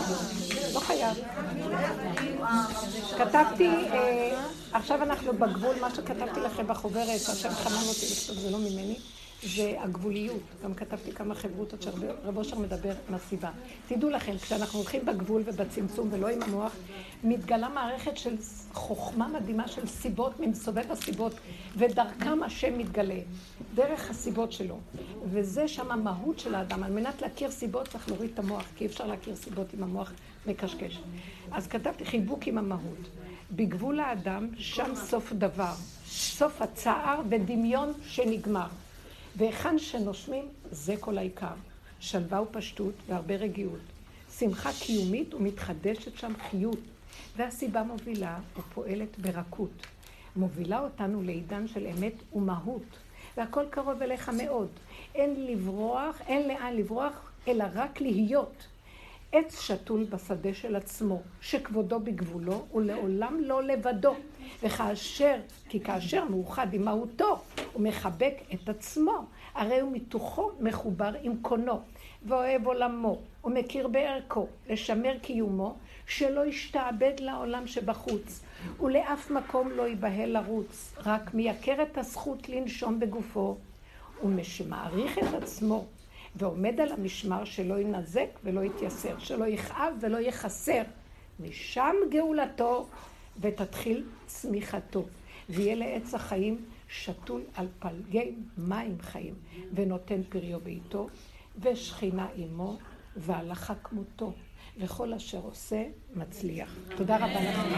לא חייב. כתבתי, אה, עכשיו אנחנו בגבול, מה שכתבתי לכם בחוברת, השם חנן אותי לכתוב, זה לא ממני, זה הגבוליות. גם כתבתי כמה חברותות שרב אושר מדבר מהסיבה. תדעו לכם, כשאנחנו הולכים בגבול ובצמצום ולא עם המוח, מתגלה מערכת של חוכמה מדהימה של סיבות ממסובב הסיבות, ודרכם השם מתגלה, דרך הסיבות שלו. וזה שם המהות של האדם. על מנת להכיר סיבות צריך להוריד את המוח, כי אי אפשר להכיר סיבות אם המוח מקשקש. אז כתבתי חיבוק עם המהות. בגבול האדם, שם סוף דבר. סוף הצער ודמיון שנגמר. והיכן שנושמים, זה כל העיקר. שלווה ופשטות והרבה רגיעות. שמחה קיומית ומתחדשת שם חיות. והסיבה מובילה ופועלת ברכות. מובילה אותנו לעידן של אמת ומהות. והכל קרוב אליך מאוד. אין לברוח, אין לאן לברוח, אלא רק להיות. עץ שתול בשדה של עצמו, שכבודו בגבולו, ולעולם לא לבדו. וכאשר, כי כאשר מאוחד עם מהותו, הוא מחבק את עצמו, הרי הוא מתוכו מחובר עם קונו, ואוהב עולמו, ומכיר בערכו, לשמר קיומו, שלא ישתעבד לעולם שבחוץ, ולאף מקום לא ייבהל לרוץ, רק מייקר את הזכות לנשום בגופו, ומשמעריך את עצמו ועומד על המשמר שלא ינזק ולא יתייסר, שלא יכאב ולא יחסר. משם גאולתו ותתחיל צמיחתו. ויהיה לעץ החיים שתול על פלגי מים חיים, ונותן פריו בעיתו, ושכינה עמו, והלכה כמותו. וכל אשר עושה מצליח. תודה רבה לכם.